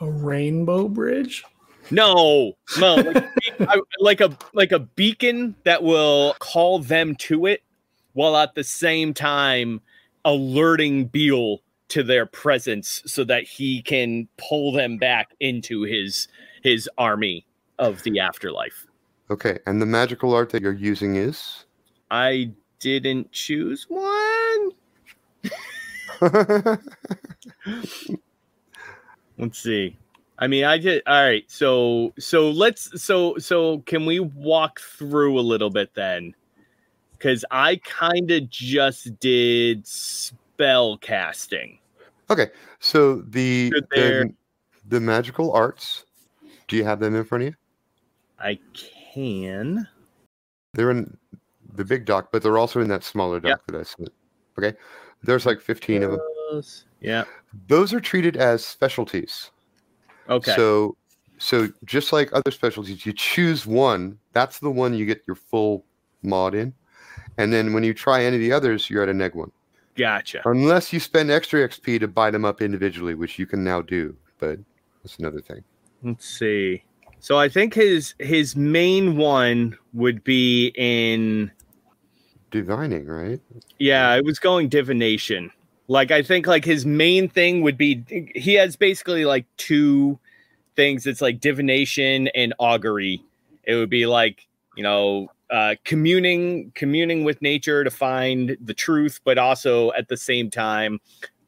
A rainbow bridge? No, no, like, I- like a like a beacon that will call them to it, while at the same time alerting Beal to their presence, so that he can pull them back into his his army of the afterlife. Okay, and the magical art that you're using is? I didn't choose one. Let's see. I mean, I did. All right. So, so let's. So, so can we walk through a little bit then? Because I kind of just did spell casting. okay, so the, the the magical arts. Do you have them in front of you? I can. They're in the big dock, but they're also in that smaller doc that I sent. Okay, there's like 15 of them. Yeah. Those are treated as specialties. Okay. So, so just like other specialties, you choose one. That's the one you get your full mod in, and then when you try any of the others, you're at a neg one. gotcha. Unless you spend extra XP to buy them up individually, which you can now do, but that's another thing. Let's see. So I think his his main one would be in Divining, right? Yeah, I was going divination. Like I think like his main thing would be he has basically like two things. It's like divination and augury. It would be like, you know, uh communing communing with nature to find the truth, but also at the same time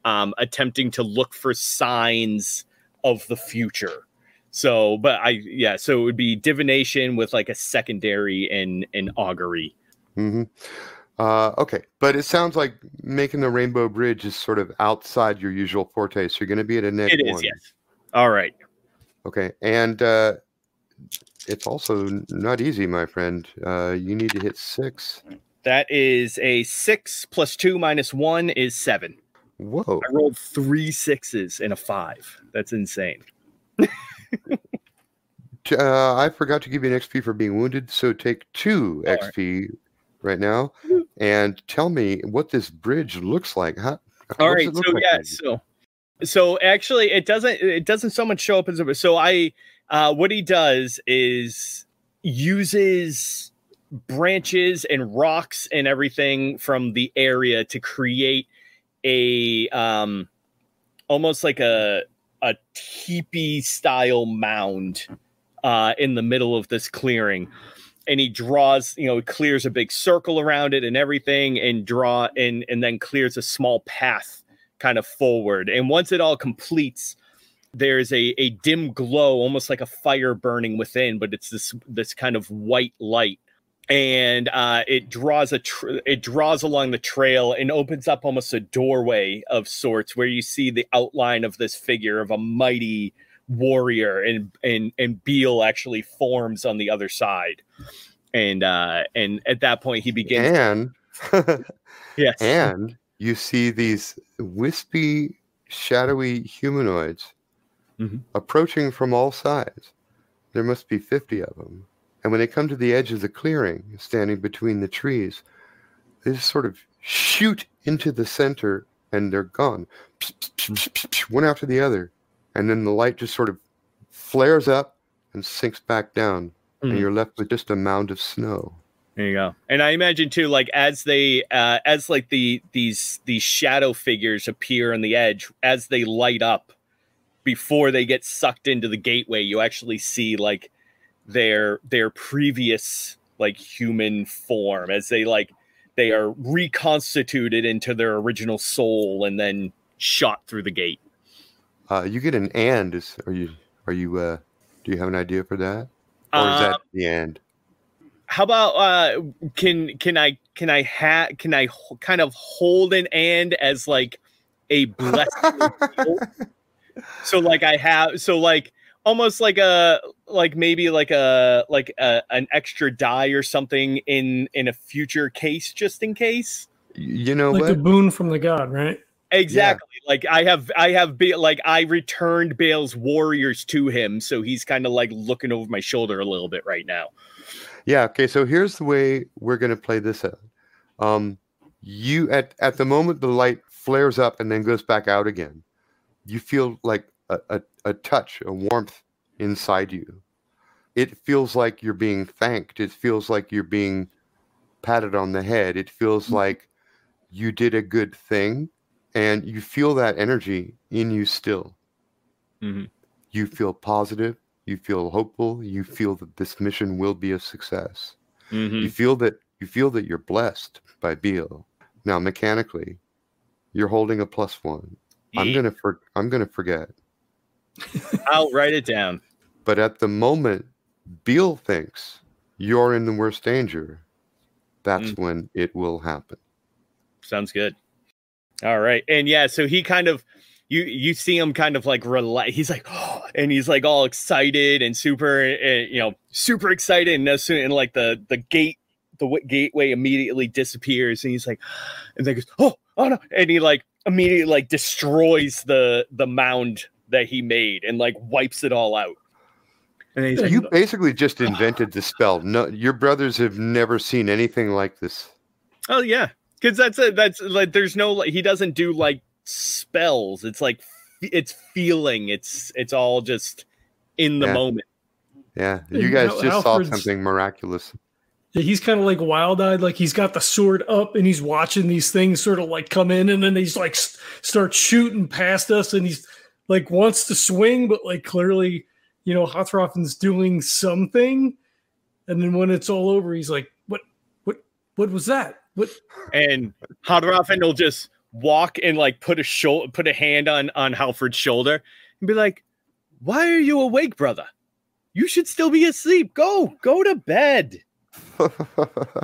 um attempting to look for signs of the future. So, but I yeah, so it would be divination with like a secondary and an augury. hmm Uh, okay, but it sounds like making the Rainbow Bridge is sort of outside your usual forte. So you're going to be at a neg It one. yes. All right. Okay, and uh, it's also not easy, my friend. Uh, you need to hit six. That is a six plus two minus one is seven. Whoa! I rolled three sixes and a five. That's insane. Uh, I forgot to give you an XP for being wounded, so take two All right. XP right now, and tell me what this bridge looks like. How, All right. So like yeah. So so actually, it doesn't. It doesn't so much show up as a. So I. Uh, what he does is uses branches and rocks and everything from the area to create a um almost like a a teepee style mound uh in the middle of this clearing and he draws you know clears a big circle around it and everything and draw and and then clears a small path kind of forward. And once it all completes there's a, a dim glow almost like a fire burning within but it's this this kind of white light. And uh, it draws a it draws along the trail and opens up almost a doorway of sorts where you see the outline of this figure of a mighty warrior and and and Beal actually forms on the other side and uh and at that point he begins and yes and you see these wispy, shadowy humanoids Mhm. approaching from all sides. There must be 50 of them. And when they come to the edge of the clearing, standing between the trees, they just sort of shoot into the center and they're gone. One after the other. And then the light just sort of flares up and sinks back down. Mhm. And you're left with just a mound of snow. There you go. And I imagine too, like as they uh as like the these these shadow figures appear on the edge, as they light up before they get sucked into the gateway, you actually see like their their previous like human form as they like they are reconstituted into their original soul and then shot through the gate. Uh, you get an and. Is, are you are you uh, do you have an idea for that? Or is Uh, that the end? how about uh can can I can I ha can I h- kind of hold an and as like a blessing? so like I have so like almost like a like maybe like a like a, an extra die or something in in a future case just in case. You know like what? a boon from the god, right? Exactly. Like I have I have be like I returned Bale's warriors to him, so he's kind of like looking over my shoulder a little bit right now. Yeah. Okay. So here's the way we're going to play this out. Um, you at at the moment the light flares up and then goes back out again. You feel like a, a, a touch, a warmth inside you. It feels like you're being thanked. It feels like you're being patted on the head. It feels Mhm. like you did a good thing, and you feel that energy in you still. Mhm. You feel positive. You feel hopeful. You feel that this mission will be a success Mhm. you feel that you feel that you're blessed by Beal. Now mechanically, you're holding a plus one. I'm gonna for, I'm gonna forget. I'll write it down. But at the moment, Beal thinks you're in the worst danger. That's when it will happen. Sounds good. All right. And yeah, so he kind of you you see him kind of like relax. He's like, oh, and he's like all excited and super, uh, you know, super excited. And as soon and like the the gate, the w- gateway immediately disappears, and he's like, and then goes, oh, oh no, and he like immediately like destroys the the mound that he made and like wipes it all out. And he's like, You basically just invented the spell. No, your brothers have never seen anything like this. Oh yeah, because that's it. That's like there's no like he doesn't do like spells. It's like it's feeling. It's it's all just in the Yeah. moment. Yeah, you guys Al- just saw something miraculous. Yeah, he's kind of like wild eyed, like he's got the sword up and he's watching these things sort of like come in and then he's like s- start shooting past us and he's like wants to swing, but like clearly, you know, Hothrofen's doing something. And then when it's all over, he's like, What what what was that? What And Hadrafen will just walk and like put a shoulder, put a hand on on Halford's shoulder and be like, "Why are you awake, brother? You should still be asleep. Go, go to bed.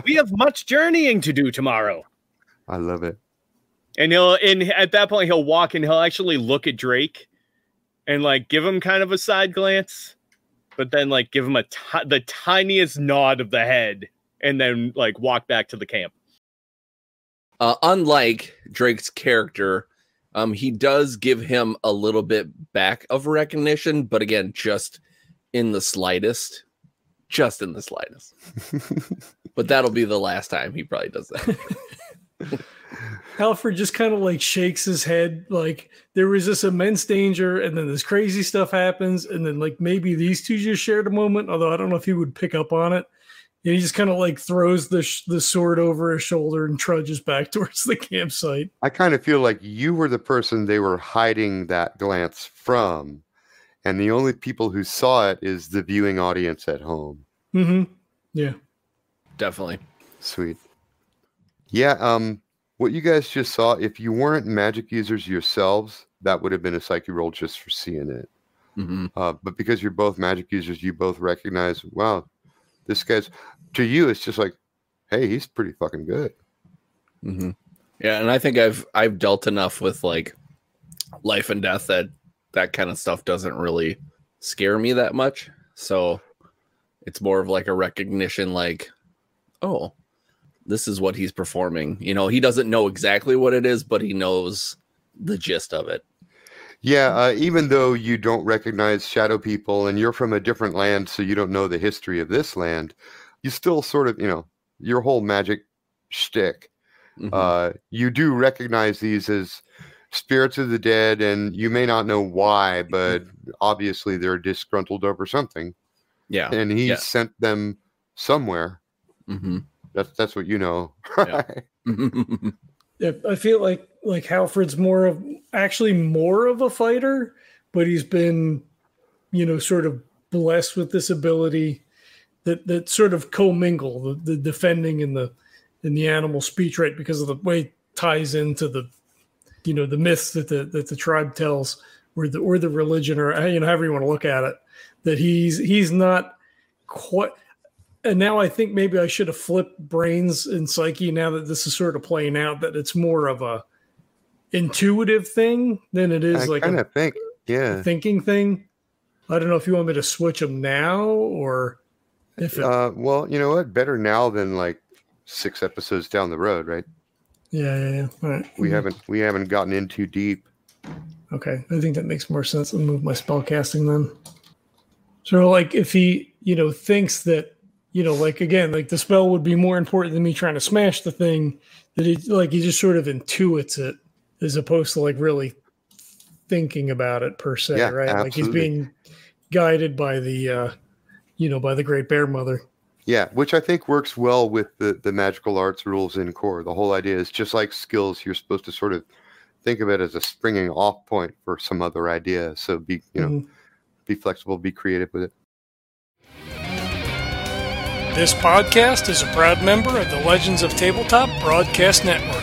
We have much journeying to do tomorrow." I love it. And he'll and at that point he'll walk and he'll actually look at Drake and like give him kind of a side glance, but then like give him a the tiniest nod of the head and then like walk back to the camp. Uh, unlike Drake's character, um, he does give him a little bit back of recognition, but again, just in the slightest, just in the slightest. But that'll be the last time he probably does that. Halford just kind of like shakes his head, like there was this immense danger, and then this crazy stuff happens, and then like maybe these two just shared a moment. Although I don't know if he would pick up on it. And he just kind of like throws the sh- the sword over his shoulder and trudges back towards the campsite. I kind of feel like you were the person they were hiding that glance from. And the only people who saw it is the viewing audience at home. Mm-hmm. Yeah. Definitely. Sweet. Yeah, um, what you guys just saw, if you weren't magic users yourselves, that would have been a psyche roll just for seeing it. hmm Uh, but because you're both magic users, you both recognize, wow, this guy's to you, it's just like, hey, he's pretty fucking good. hmm Yeah, and I think I've I've dealt enough with like life and death that that kind of stuff doesn't really scare me that much. So it's more of like a recognition, like, oh, this is what he's performing. You know, he doesn't know exactly what it is, but he knows the gist of it. Yeah, uh, even though you don't recognize shadow people and you're from a different land, so you don't know the history of this land, you still sort of, you know, your whole magic shtick. Mhm. Uh, you do recognize these as spirits of the dead, and you may not know why, but obviously they're disgruntled over something, yeah. and he Yeah. sent them somewhere. hmm That's that's what you know. Yeah. Yeah, I feel like like Halford's more of actually more of a fighter, but he's been, you know, sort of blessed with this ability that that sort of commingle the, the defending and the in the animal speech, right? Because of the way it ties into the, you know, the myths that the that the tribe tells, or the or the religion, or you know, however you want to look at it. That he's he's not quite. and now I think maybe I should have flipped brains and psyche now that this is sort of playing out that it's more of a intuitive thing than it is I like kind of think, yeah. thinking thing. I don't know if you want me to switch them now or if it, Uh, well, you know what? Better now than like six episodes down the road, right? yeah, yeah, yeah. All right. We haven't we haven't gotten in too deep. Okay, I think that makes more sense. I'll move my spell casting then. So, like, if he, you know, thinks that, you know, like again, like the spell would be more important than me trying to smash the thing, that he, like, he just sort of intuits it as opposed to like really thinking about it per se, Yeah, right? Like he's being guided by the, uh, you know, by the Great Bear Mother. Yeah, which I think works well with the the magical arts rules in core. The whole idea is just like skills, you're supposed to sort of think of it as a springing off point for some other idea. So be you know Mhm. be flexible, be creative with it. This podcast is a proud member of the Legends of Tabletop Broadcast Network.